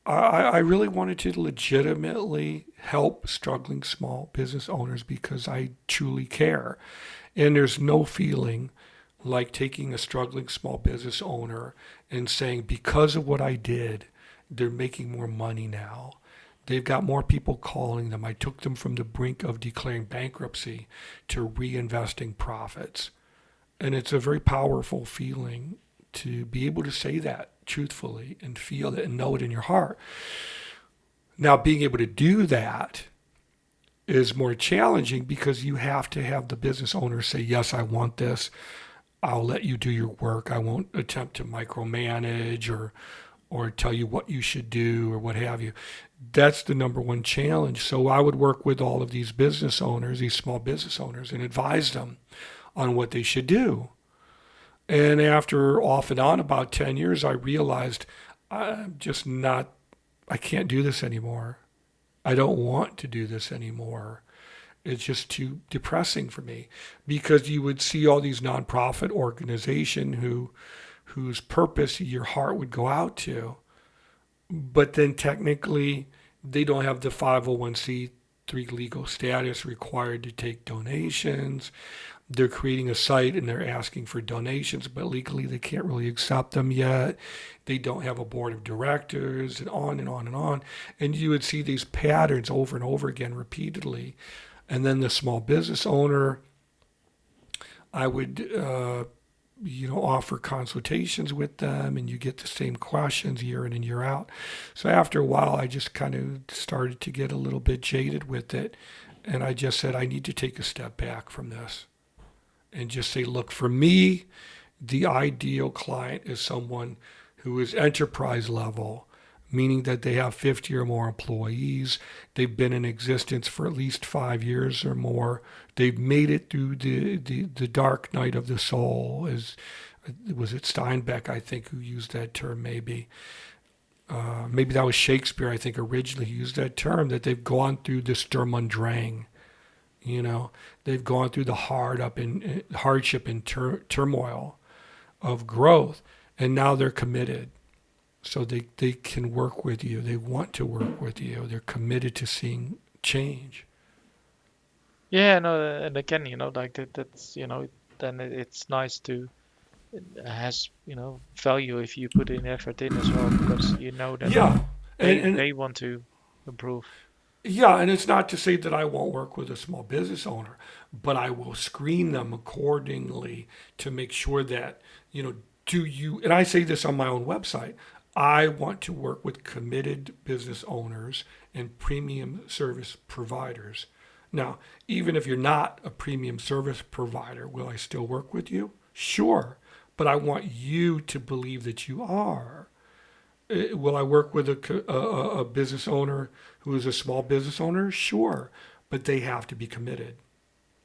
I, I really wanted to legitimately help struggling small business owners because I truly care. And there's no feeling like taking a struggling small business owner and saying, because of what I did, they're making more money now. They've got more people calling them. I took them from the brink of declaring bankruptcy to reinvesting profits. And it's a very powerful feeling to be able to say that truthfully and feel it and know it in your heart. Now, being able to do that is more challenging because you have to have the business owner say, Yes, I want this. I'll let you do your work. I won't attempt to micromanage or or tell you what you should do or what have you. That's the number one challenge. So I would work with all of these business owners, these small business owners, and advise them on what they should do. And after off and on about 10 years, I realized I'm just not, I can't do this anymore. I don't want to do this anymore. It's just too depressing for me because you would see all these nonprofit organization who whose purpose your heart would go out to. But then technically they don't have the 501c3 legal status required to take donations. They're creating a site and they're asking for donations, but legally they can't really accept them yet. They don't have a board of directors and on and on and on. And you would see these patterns over and over again repeatedly. And then the small business owner, I would, uh, you know, offer consultations with them and you get the same questions year in and year out. So after a while, I just kind of started to get a little bit jaded with it. And I just said, I need to take a step back from this and just say, look, for me, the ideal client is someone who is enterprise level, meaning that they have 50 or more employees. They've been in existence for at least five years or more. They've made it through the, the, the dark night of the soul, as was it Steinbeck, I think, who used that term maybe. Uh, maybe that was Shakespeare, I think, originally used that term, that they've gone through the Sturm und Drang. You know, they've gone through the hard up in hardship and tur- turmoil of growth, and now they're committed. So they, they can work with you. They want to work with you. They're committed to seeing change. Yeah, no, and again, you know, like that, that's, you know, then it- it's nice to, it has, you know, value if you put in effort in as well, because you know that Yeah. they, And, and they want to improve. Yeah, and it's not to say that I won't work with a small business owner, but I will screen them accordingly to make sure that, you know, do you, and I say this on my own website, I want to work with committed business owners and premium service providers. Now, even if you're not a premium service provider, will I still work with you? Sure, but I want you to believe that you are. Will I work with a, a, a business owner who is a small business owner? Sure, but they have to be committed.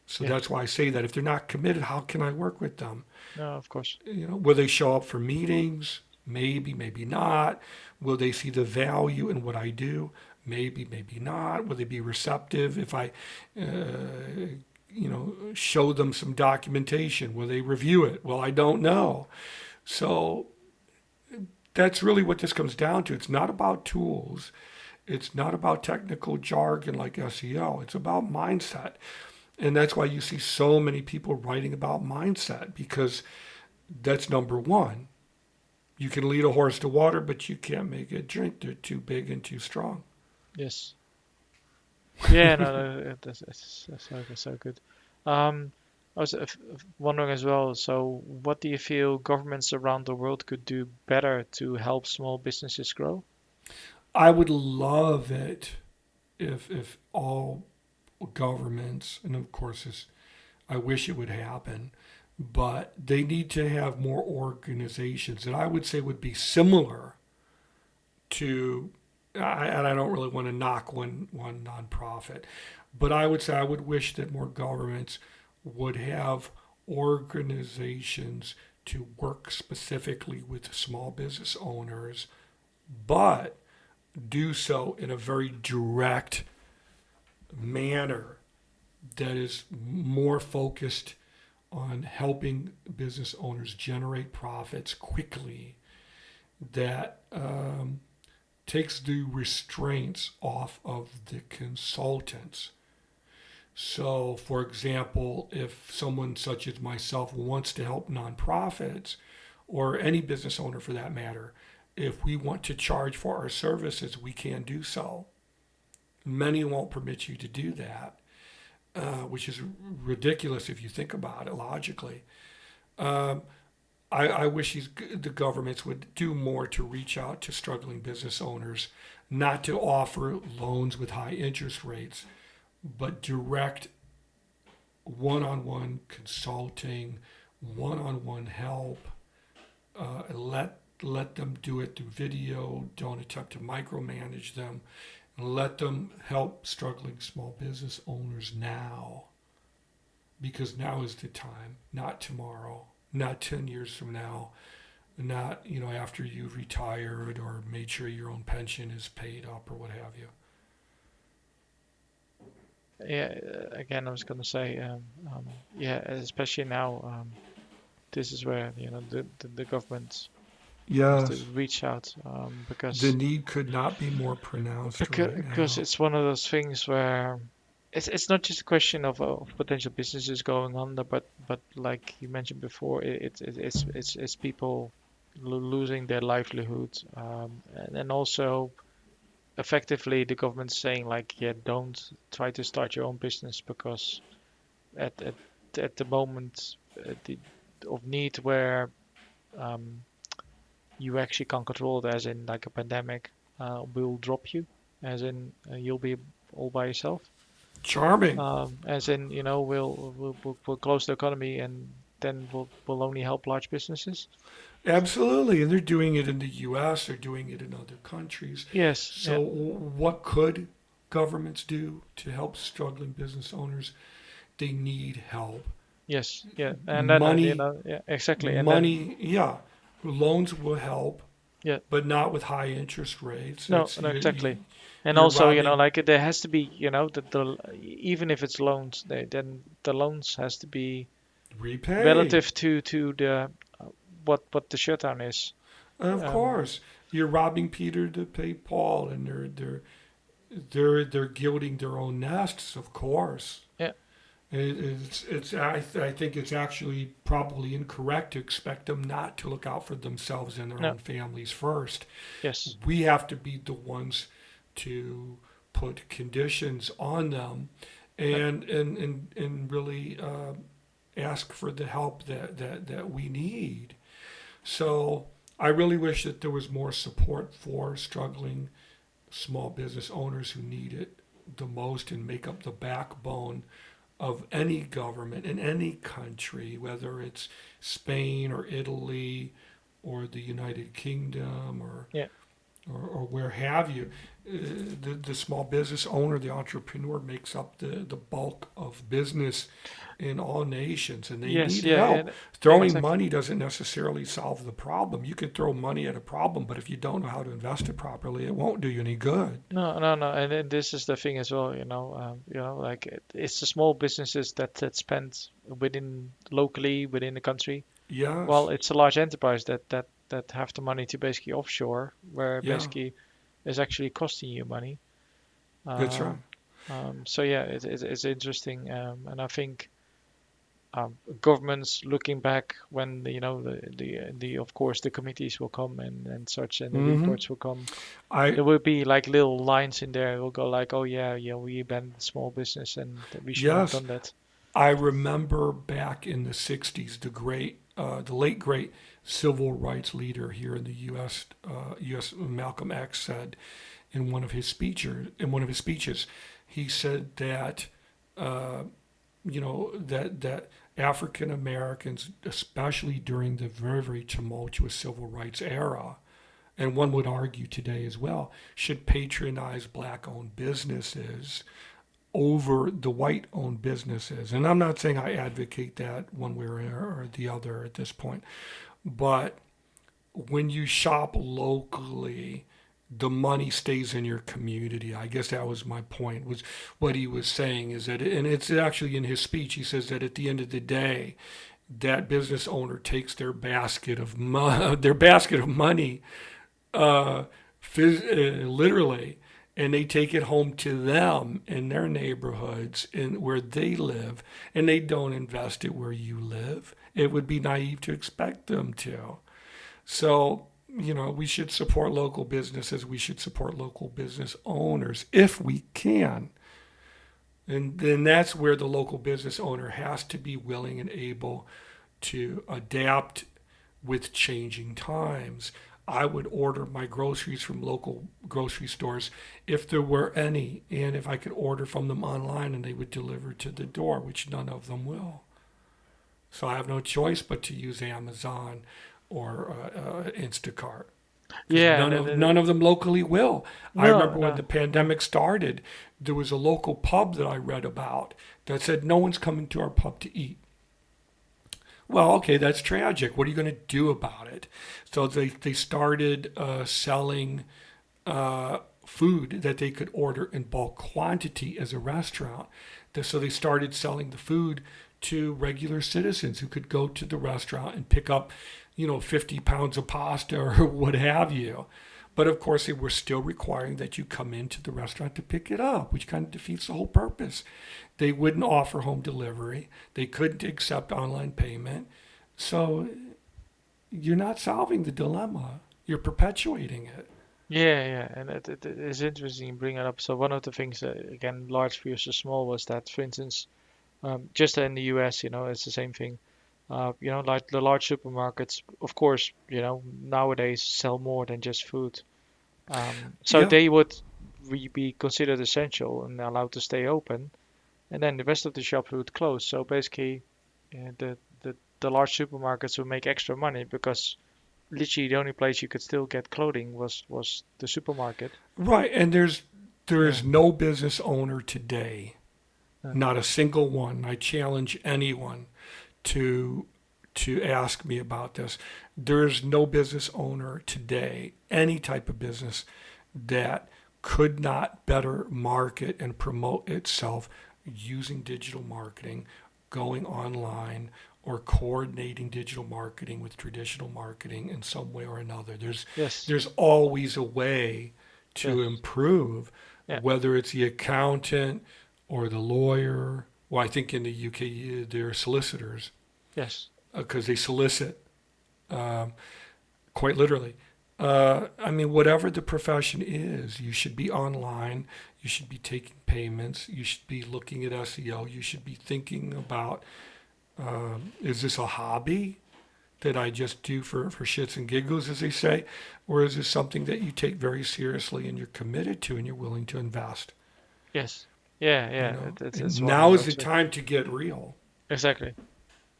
So Yeah. that's why I say that if they're not committed, how can I work with them? No, of course. You know, will they show up for meetings? Maybe, maybe not. Will they see the value in what I do? Maybe, maybe not. Will they be receptive if I, uh, you know, show them some documentation? Will they review it? Well, I don't know. So that's really what this comes down to. It's not about tools. It's not about technical jargon like SEO. It's about mindset. And that's why you see so many people writing about mindset because that's number one. You can lead a horse to water, but you can't make it drink. They're too big and too strong. Yes. Yeah, no, no, that's, that's, that's so, that's so good. Um, I was uh, f- f- wondering as well, so what do you feel governments around the world could do better to help small businesses grow? I would love it if if all governments, and of course, this, I wish it would happen, but they need to have more organizations that I would say would be similar to. I, and I don't really want to knock one one nonprofit, but I would say I would wish that more governments would have organizations to work specifically with small business owners, but do so in a very direct manner that is more focused on helping business owners generate profits quickly that um, takes the restraints off of the consultants. So, for example, if someone such as myself wants to help nonprofits or any business owner for that matter, if we want to charge for our services, we can do so. Many won't permit you to do that, uh, which is ridiculous if you think about it logically. Um, I, I wish the governments would do more to reach out to struggling business owners, not to offer loans with high interest rates, but direct one on one consulting, one on one help. Uh, let let them do it through video. Don't attempt to micromanage them. Let them help struggling small business owners now. Because now is the time, not tomorrow, not 10 years from now, not, you know, after you've retired or made sure your own pension is paid up or what have you. Yeah, uh, again, I was gonna say, um, um, yeah, especially now, um, this is where, you know, the, the, the government has to reach out, um, because The need could not be more pronounced because, right because it's one of those things where it's it's not just a question of, of potential businesses going under, but but like you mentioned before, it, it, it it's it's it's people lo- losing their livelihood, um, and then also effectively the government saying like, yeah, don't try to start your own business because at at at the moment uh, the, of need where um, you actually can't control it, as in like a pandemic, uh, will drop you, as in uh, you'll be all by yourself, Charming. um, as in you know we'll, we'll we'll we'll close the economy and then we'll we'll only help large businesses. Absolutely. And they're doing it in the US, they're doing it in other countries. Yes. So, w what could governments do to help struggling business owners? They need help. Yes. Yeah. And then money- you know yeah exactly. And then- Money, yeah, loans will help. Yeah. But not with high interest rates. No, no, exactly. you- And you're also, you know, like there has to be, you know, that the even if it's loans, they, then the loans has to be relative to to the uh, what what the shutdown is. Of um, course, you're robbing Peter to pay Paul, and they're they're they're they're gilding their own nests. Of course. Yeah. It, it's it's I, th- I think it's actually probably incorrect to expect them not to look out for themselves and their No. own families first. Yes. We have to be the ones to put conditions on them and and and, and really uh, ask for the help that, that that we need. So i really wish that there was more support for struggling small business owners who need it the most and make up the backbone of any government in any country whether it's spain or italy or the united kingdom or Yeah. or, or where have you the, the small business owner, the entrepreneur, makes up the, the bulk of business in all nations, and they Yes, need yeah, help. Throwing exactly. money doesn't necessarily solve the problem. You can throw money at a problem, but if you don't know how to invest it properly, it won't do you any good. No, no, no, and then this is the thing as well. You know, um, you know, like it, it's the small businesses that that spend within locally within the country. Yeah. Well, it's a large enterprise that that that have the money to basically offshore, where Yeah. basically is actually costing you money. That's right. Um, Um, so yeah, it, it, it's interesting, um, and I think um, governments looking back when the, you know the, the the of course the committees will come and, and such and the Mhm. reports will come. I There will be like little lines in there. It will go like, oh yeah, yeah, we abandoned small business and we should Yes. have done that. I remember back in the '60s, the great, uh, the late great civil rights leader here in the U.S. Uh, U.S. Malcolm X said in one of his speeches, in one of his speeches, he said that, uh, you know, that that African Americans, especially during the very very tumultuous civil rights era, and one would argue today as well, should patronize black-owned businesses over the white owned businesses. And I'm not saying I advocate that one way or, the other at this point, but when you shop locally, the money stays in your community. I guess that was my point. Was what he was saying is that, and it's actually in his speech. He says that at the end of the day, that business owner takes their basket of mo- their basket of money, uh, phys- uh, literally, and they take it home to them in their neighborhoods and where they live, and they don't invest it where you live. It would be naive to expect them to. So, you know, we should support local businesses. We should support local business owners if we can. And then that's where the local business owner has to be willing and able to adapt with changing times. I would order my groceries from local grocery stores if there were any, and if I could order from them online and they would deliver to the door, which none of them will. So I have no choice but to use Amazon or uh, uh, Instacart. Yeah, none of none of them locally will. I remember when the pandemic started, there was a local pub that I read about that said no one's coming to our pub to eat. Well, okay, that's tragic. What are you going to do about it? So they they started uh, selling uh, food that they could order in bulk quantity as a restaurant. So they started selling the food to regular citizens who could go to the restaurant and pick up, you know, 50 pounds of pasta or what have you. But of course, they were still requiring that you come into the restaurant to pick it up, which kind of defeats the whole purpose. They wouldn't offer home delivery. They couldn't accept online payment. So you're not solving the dilemma. You're perpetuating it. Yeah, yeah, and it, it, it is interesting you bring it up. So one of the things again, large versus small, was that, for instance, um, just in the U.S., you know, it's the same thing. Uh, you know, like the large supermarkets, of course, you know, nowadays sell more than just food. Um, so Yeah. they would re- be considered essential and allowed to stay open, and then the rest of the shops would close. So basically, uh, the, the the large supermarkets would make extra money because literally the only place you could still get clothing was was the supermarket. Right, and there's there is Yeah. no business owner today, Yeah. not a single one. I challenge anyone to to ask me about this. There is no business owner today, any type of business, that could not better market and promote itself using digital marketing, going online, or coordinating digital marketing with traditional marketing in some way or another. There's Yes. there's always a way to Yes. improve, Yeah. whether it's the accountant or the lawyer. Well, I think in the UK they're solicitors Yes. Because they solicit, um, quite literally. Uh, I mean, whatever the profession is, you should be online. You should be taking payments. You should be looking at SEO. You should be thinking about um, is this a hobby that I just do for, for shits and giggles, as they say? Or is this something that you take very seriously and you're committed to and you're willing to invest? Yes. Yeah, yeah. You know? it- it's- it's now is the time to get real. Exactly.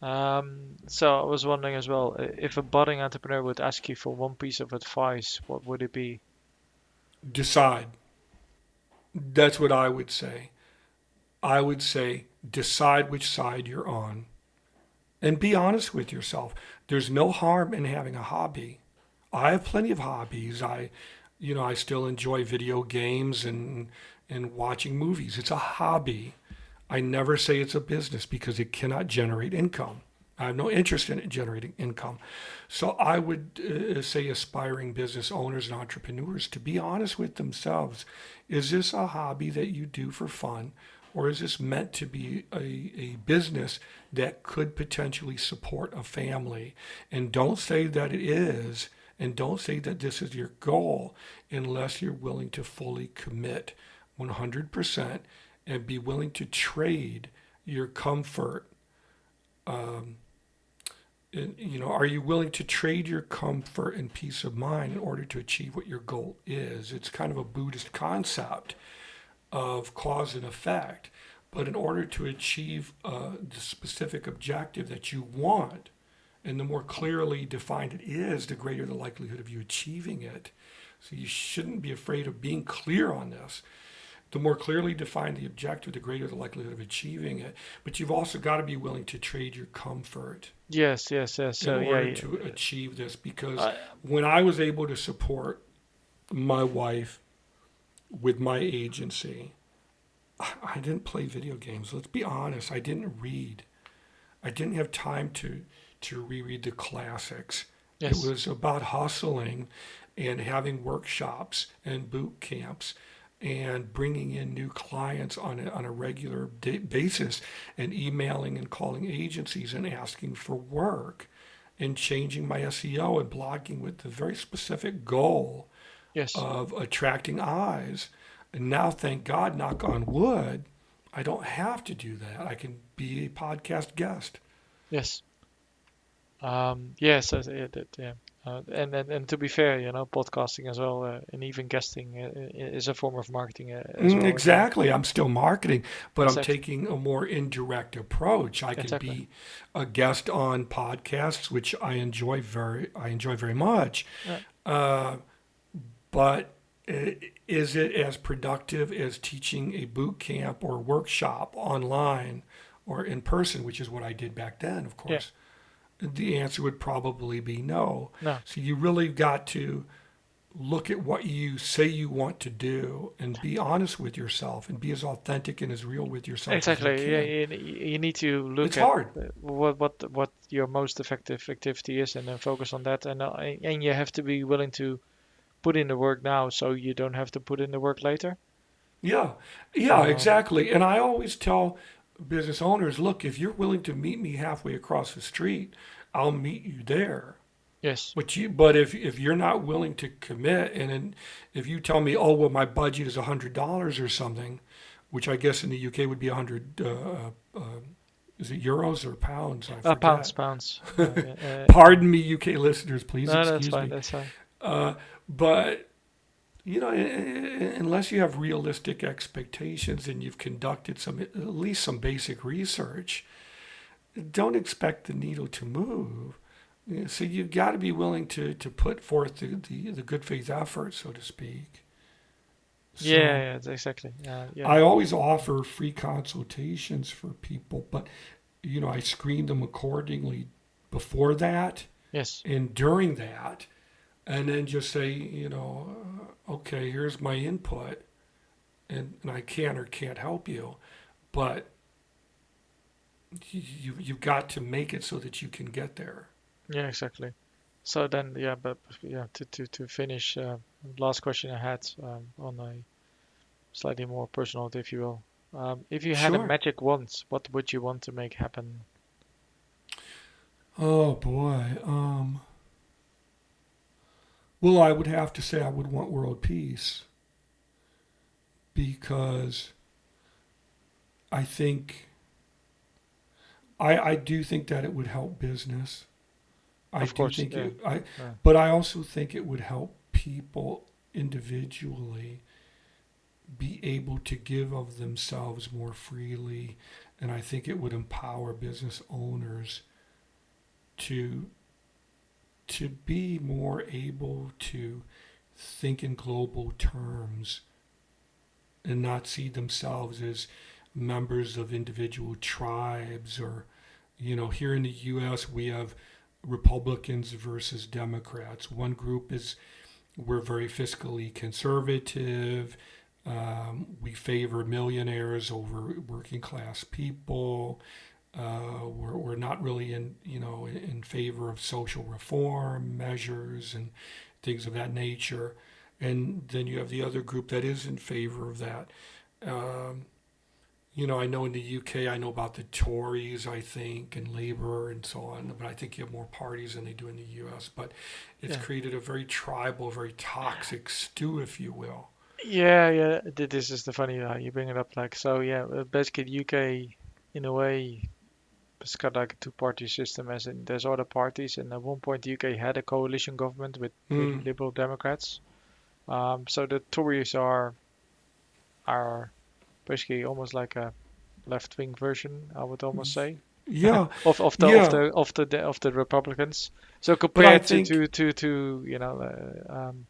Um, so I was wondering as well, if a budding entrepreneur would ask you for one piece of advice, what would it be? decide. That's what I would say. I would say decide which side you're on and be honest with yourself. There's no harm in having a hobby. I have plenty of hobbies. I you know, I still enjoy video games and and watching movies. It's a hobby. I never say it's a business because it cannot generate income. I have no interest in it generating income. So I would uh, say aspiring business owners and entrepreneurs to be honest with themselves. Is this a hobby that you do for fun? Or is this meant to be a, a business that could potentially support a family? And don't say that it is, and don't say that this is your goal unless you're willing to fully commit 100% and be willing to trade your comfort um, and, you know, are you willing to trade your comfort and peace of mind in order to achieve what your goal is? It's kind of a Buddhist concept of cause and effect. But in order to achieve uh, the specific objective that you want, and the more clearly defined it is, the greater the likelihood of you achieving it. So you shouldn't be afraid of being clear on this the more clearly defined the objective, the greater the likelihood of achieving it. But you've also got to be willing to trade your comfort Yes, yes, yes. So in yeah, order yeah, to achieve this. Because I- when I was able to support my wife with my agency, I I didn't play video games. Let's be honest. I didn't read. I didn't have time to to reread the classics. Yes. It was about hustling and having workshops and boot camps and bringing in new clients on a, on a regular basis and emailing and calling agencies and asking for work and changing my SEO and blogging with the very specific goal yes. of attracting eyes. And now, thank God, knock on wood, I don't have to do that. I can be a podcast guest. Yes. Um, yes, uh, yeah, yeah. Uh, and, and and to be fair, you know, podcasting as well, uh, and even guesting uh, is a form of marketing uh, as Mm, well. exactly. I'm still marketing, but I'm taking a more indirect approach. I can Exactly. be a guest on podcasts, which I enjoy very I enjoy very much. Yeah. Uh, but is it as productive as teaching a boot camp or workshop online or in person, which is what I did back then, of course? The answer would probably be no. No. So you really got to look at what you say you want to do and be honest with yourself and be as authentic and as real with yourself. as you Exactly. Yeah, you, you need to look It's at hard. what what what your most effective activity is, and then focus on that. And uh, and you have to be willing to put in the work now, so you don't have to put in the work later. Yeah, yeah, Um, exactly. And I always tell business owners, look, if you're willing to meet me halfway across the street, I'll meet you there. Yes. But you, but if if you're not willing to commit, and then if you tell me, oh well, my budget is a hundred dollars or something, which I guess in the UK would be a hundred. Uh, uh, is it euros or pounds? I Uh, pounds, pounds. Uh, uh, Pardon me, UK listeners, please no, that's excuse fine. me. That's fine. Uh, but you know, unless you have realistic expectations and you've conducted some at least some basic research, don't expect the needle to move. So you've got to be willing to to put forth the, the, the good faith effort, so to speak. So yeah, yeah, exactly. Uh, yeah. I always offer free consultations for people, but you know, I screen them accordingly before that yes. and during that, and then just say, you know, uh, okay, here's my input, and, and I can or can't help you, but you you've got to make it so that you can get there. Yeah, exactly. So then, yeah, but yeah, to to to finish, uh, last question I had um, on a slightly more personal, if you will. Um, if you had a magic wand, what would you want to make happen? Oh boy, um, Well, I would have to say I would want world peace because I think I I do think that it would help business. I Of do course, think yeah. it, I Yeah. but I also think it would help people individually be able to give of themselves more freely and I think it would empower business owners to to be more able to think in global terms and not see themselves as members of individual tribes or you know here in the US we have Republicans versus Democrats. One group is we're very fiscally conservative um, we favor millionaires over working class people uh, we're, we're not really in you know in favor of social reform measures and things of that nature and then you have the other group that is in favor of that um, you know I know in the UK I know about the Tories I think and Labour and so on but I think you have more parties than they do in the US but it's Yeah. created a very tribal very toxic stew if you will Yeah, yeah. th- This is the funny how you bring it up. Like, so yeah, uh, basically UK, in a way, it's got like a two-party system. As in, there's other parties, and at one point the UK had a coalition government with, with Mm. Liberal Democrats. Um, so the Tories are are basically almost like a left-wing version, I would almost say, yeah of of the Yeah. of the of the de- of the Republicans. So compared think- to, to to to you know, uh, um,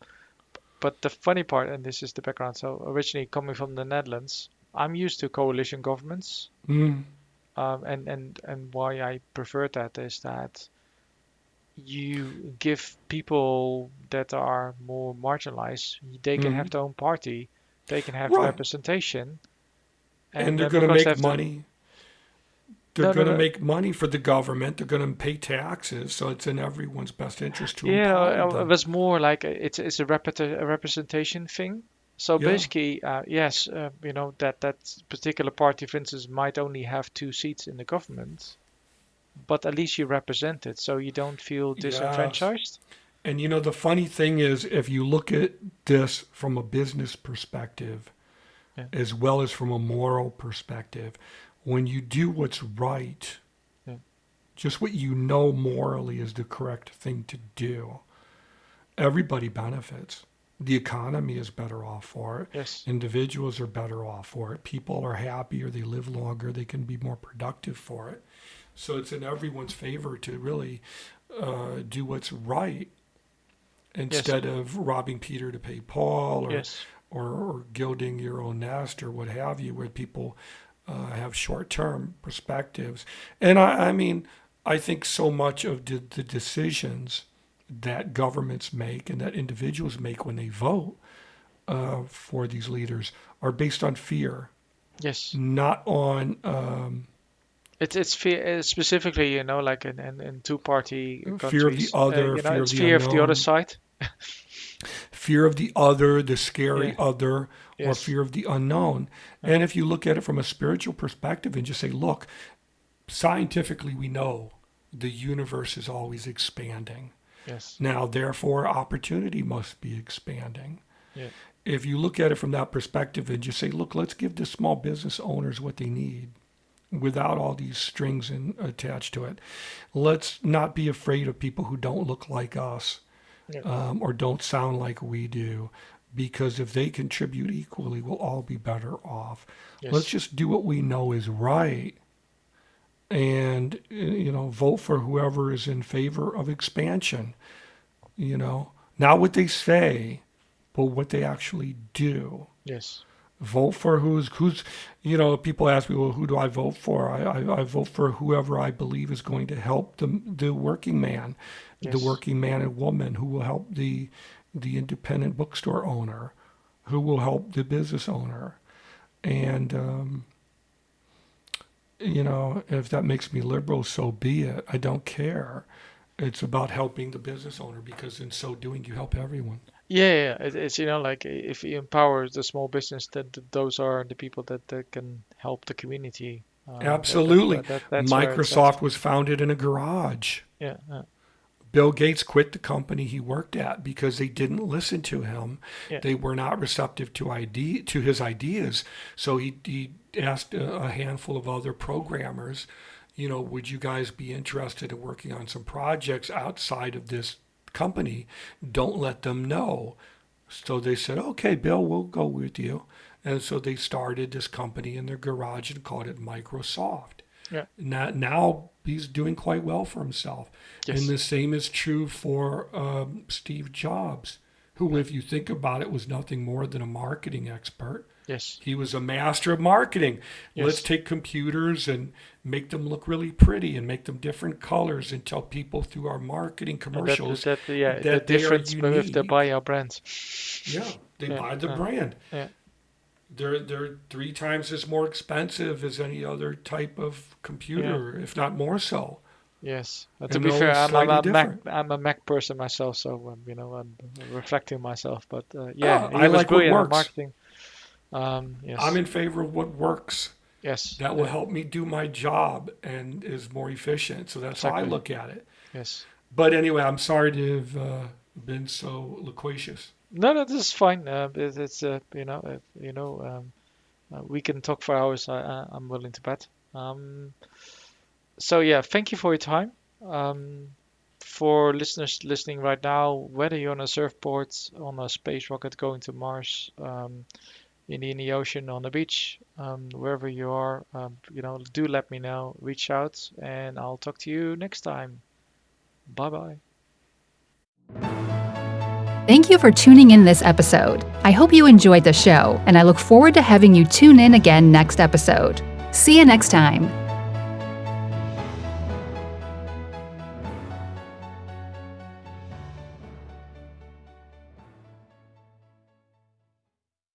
but the funny part, and this is the background. So originally coming from the Netherlands, I'm used to coalition governments, Mm. Um, and and and why I prefer that is that you give people that are more marginalized, they can have Mhm. their own party, they can have Right. representation, and, they're uh, going to make have money. They're No, no, going to no. make money for the government. They're going to pay taxes, so it's in everyone's best interest to Yeah, uh, it was more like a, it's it's a, repeti- a representation thing. So Yeah. basically, uh, yes, uh, you know that that particular party, for instance, might only have two seats in the government, but at least you represent it, so you don't feel Yes. disenfranchised. And you know, the funny thing is, if you look at this from a business perspective, Yeah. as well as from a moral perspective, when you do what's right, Yeah. just what you know morally is the correct thing to do, everybody benefits. The economy is better off for it. Yes. Individuals are better off for it. People are happier. They live longer. They can be more productive for it. So it's in everyone's favor to really uh, do what's right instead of robbing Peter to pay Paul or, Yes. or, or gilding your own nest or what have you, where people uh, have short term perspectives. And I, I mean, I think so much of the, the decisions that governments make and that individuals make when they vote uh, for these leaders are based on fear, Yes. not on. Um, It's it's fear uh, specifically, you know, like in in, in two party Fear of the uh, other, you know, fear of the fear of the other side. fear of the other, the scary Yeah. other, or fear of the unknown. And if you look at it from a spiritual perspective and just say, look, scientifically we know the universe is always expanding. Yes. Now, therefore, opportunity must be expanding. Yeah. If you look at it from that perspective and just say, look, let's give the small business owners what they need without all these strings in, attached to it. Let's not be afraid of people who don't look like us Yeah. um, or don't sound like we do. Because if they contribute equally, we'll all be better off. Yes. Let's just do what we know is right and, you know, vote for whoever is in favor of expansion. You know, not what they say, but what they actually do. Yes. Vote for who's, who's, you know, people ask me, well, who do I vote for? I, I, I vote for whoever I believe is going to help the, the working man, the working man and woman who will help the, the independent bookstore owner, who will help the business owner. And, um, you know, if that makes me liberal, so be it. I don't care. It's about helping the business owner because in so doing, you help everyone. Yeah, yeah. It's you know like if you empower the small business, that that those are the people that, that can help the community. Uh, that- that- Absolutely. that- that's where it's at. Microsoft was founded in a garage. Yeah. yeah. Bill Gates quit the company he worked at because they didn't listen to him. Yeah. They were not receptive to idea to his ideas. So he, he asked a, a handful of other programmers, you know, would you guys be interested in working on some projects outside of this company? Don't let them know. So they said, okay, Bill, we'll go with you. And so they started this company in their garage and called it Microsoft. Yeah. Now, now he's doing quite well for himself. Yes. And the same is true for um, Steve Jobs, who, if you think about it, was nothing more than a marketing expert. Yes. He was a master of marketing. Yes. Let's take computers and make them look really pretty and make them different colors and tell people through our marketing commercials. That, that, yeah, the that they are difference with the unique. buy our brands. yeah, they Yeah, buy the yeah, brand. yeah. They're they're three times as more expensive as any other type of computer, if not more so. Yes. Uh, to be fair, I'm, I'm a Mac. I'm a Mac person myself, so um, you know I'm reflecting myself. But uh, yeah, Ah, I was like what works. marketing. Um, yes. I'm in favor of what works. yes. That will yeah, help me do my job and is more efficient. So that's how I look at it. Yes. But anyway, I'm sorry to have uh, been so loquacious. No, no, this is fine. Uh, it, it's uh, you know, uh, you know, um, uh, we can talk for hours. I, I'm willing to bet. Um, so yeah, thank you for your time. Um, for listeners listening right now, whether you're on a surfboard, on a space rocket going to Mars, um, in the, in the ocean, on the beach, um, wherever you are, um, you know, do let me know. Reach out, and I'll talk to you next time. Bye bye. Thank you for tuning in this episode. I hope you enjoyed the show, and I look forward to having you tune in again next episode. See you next time.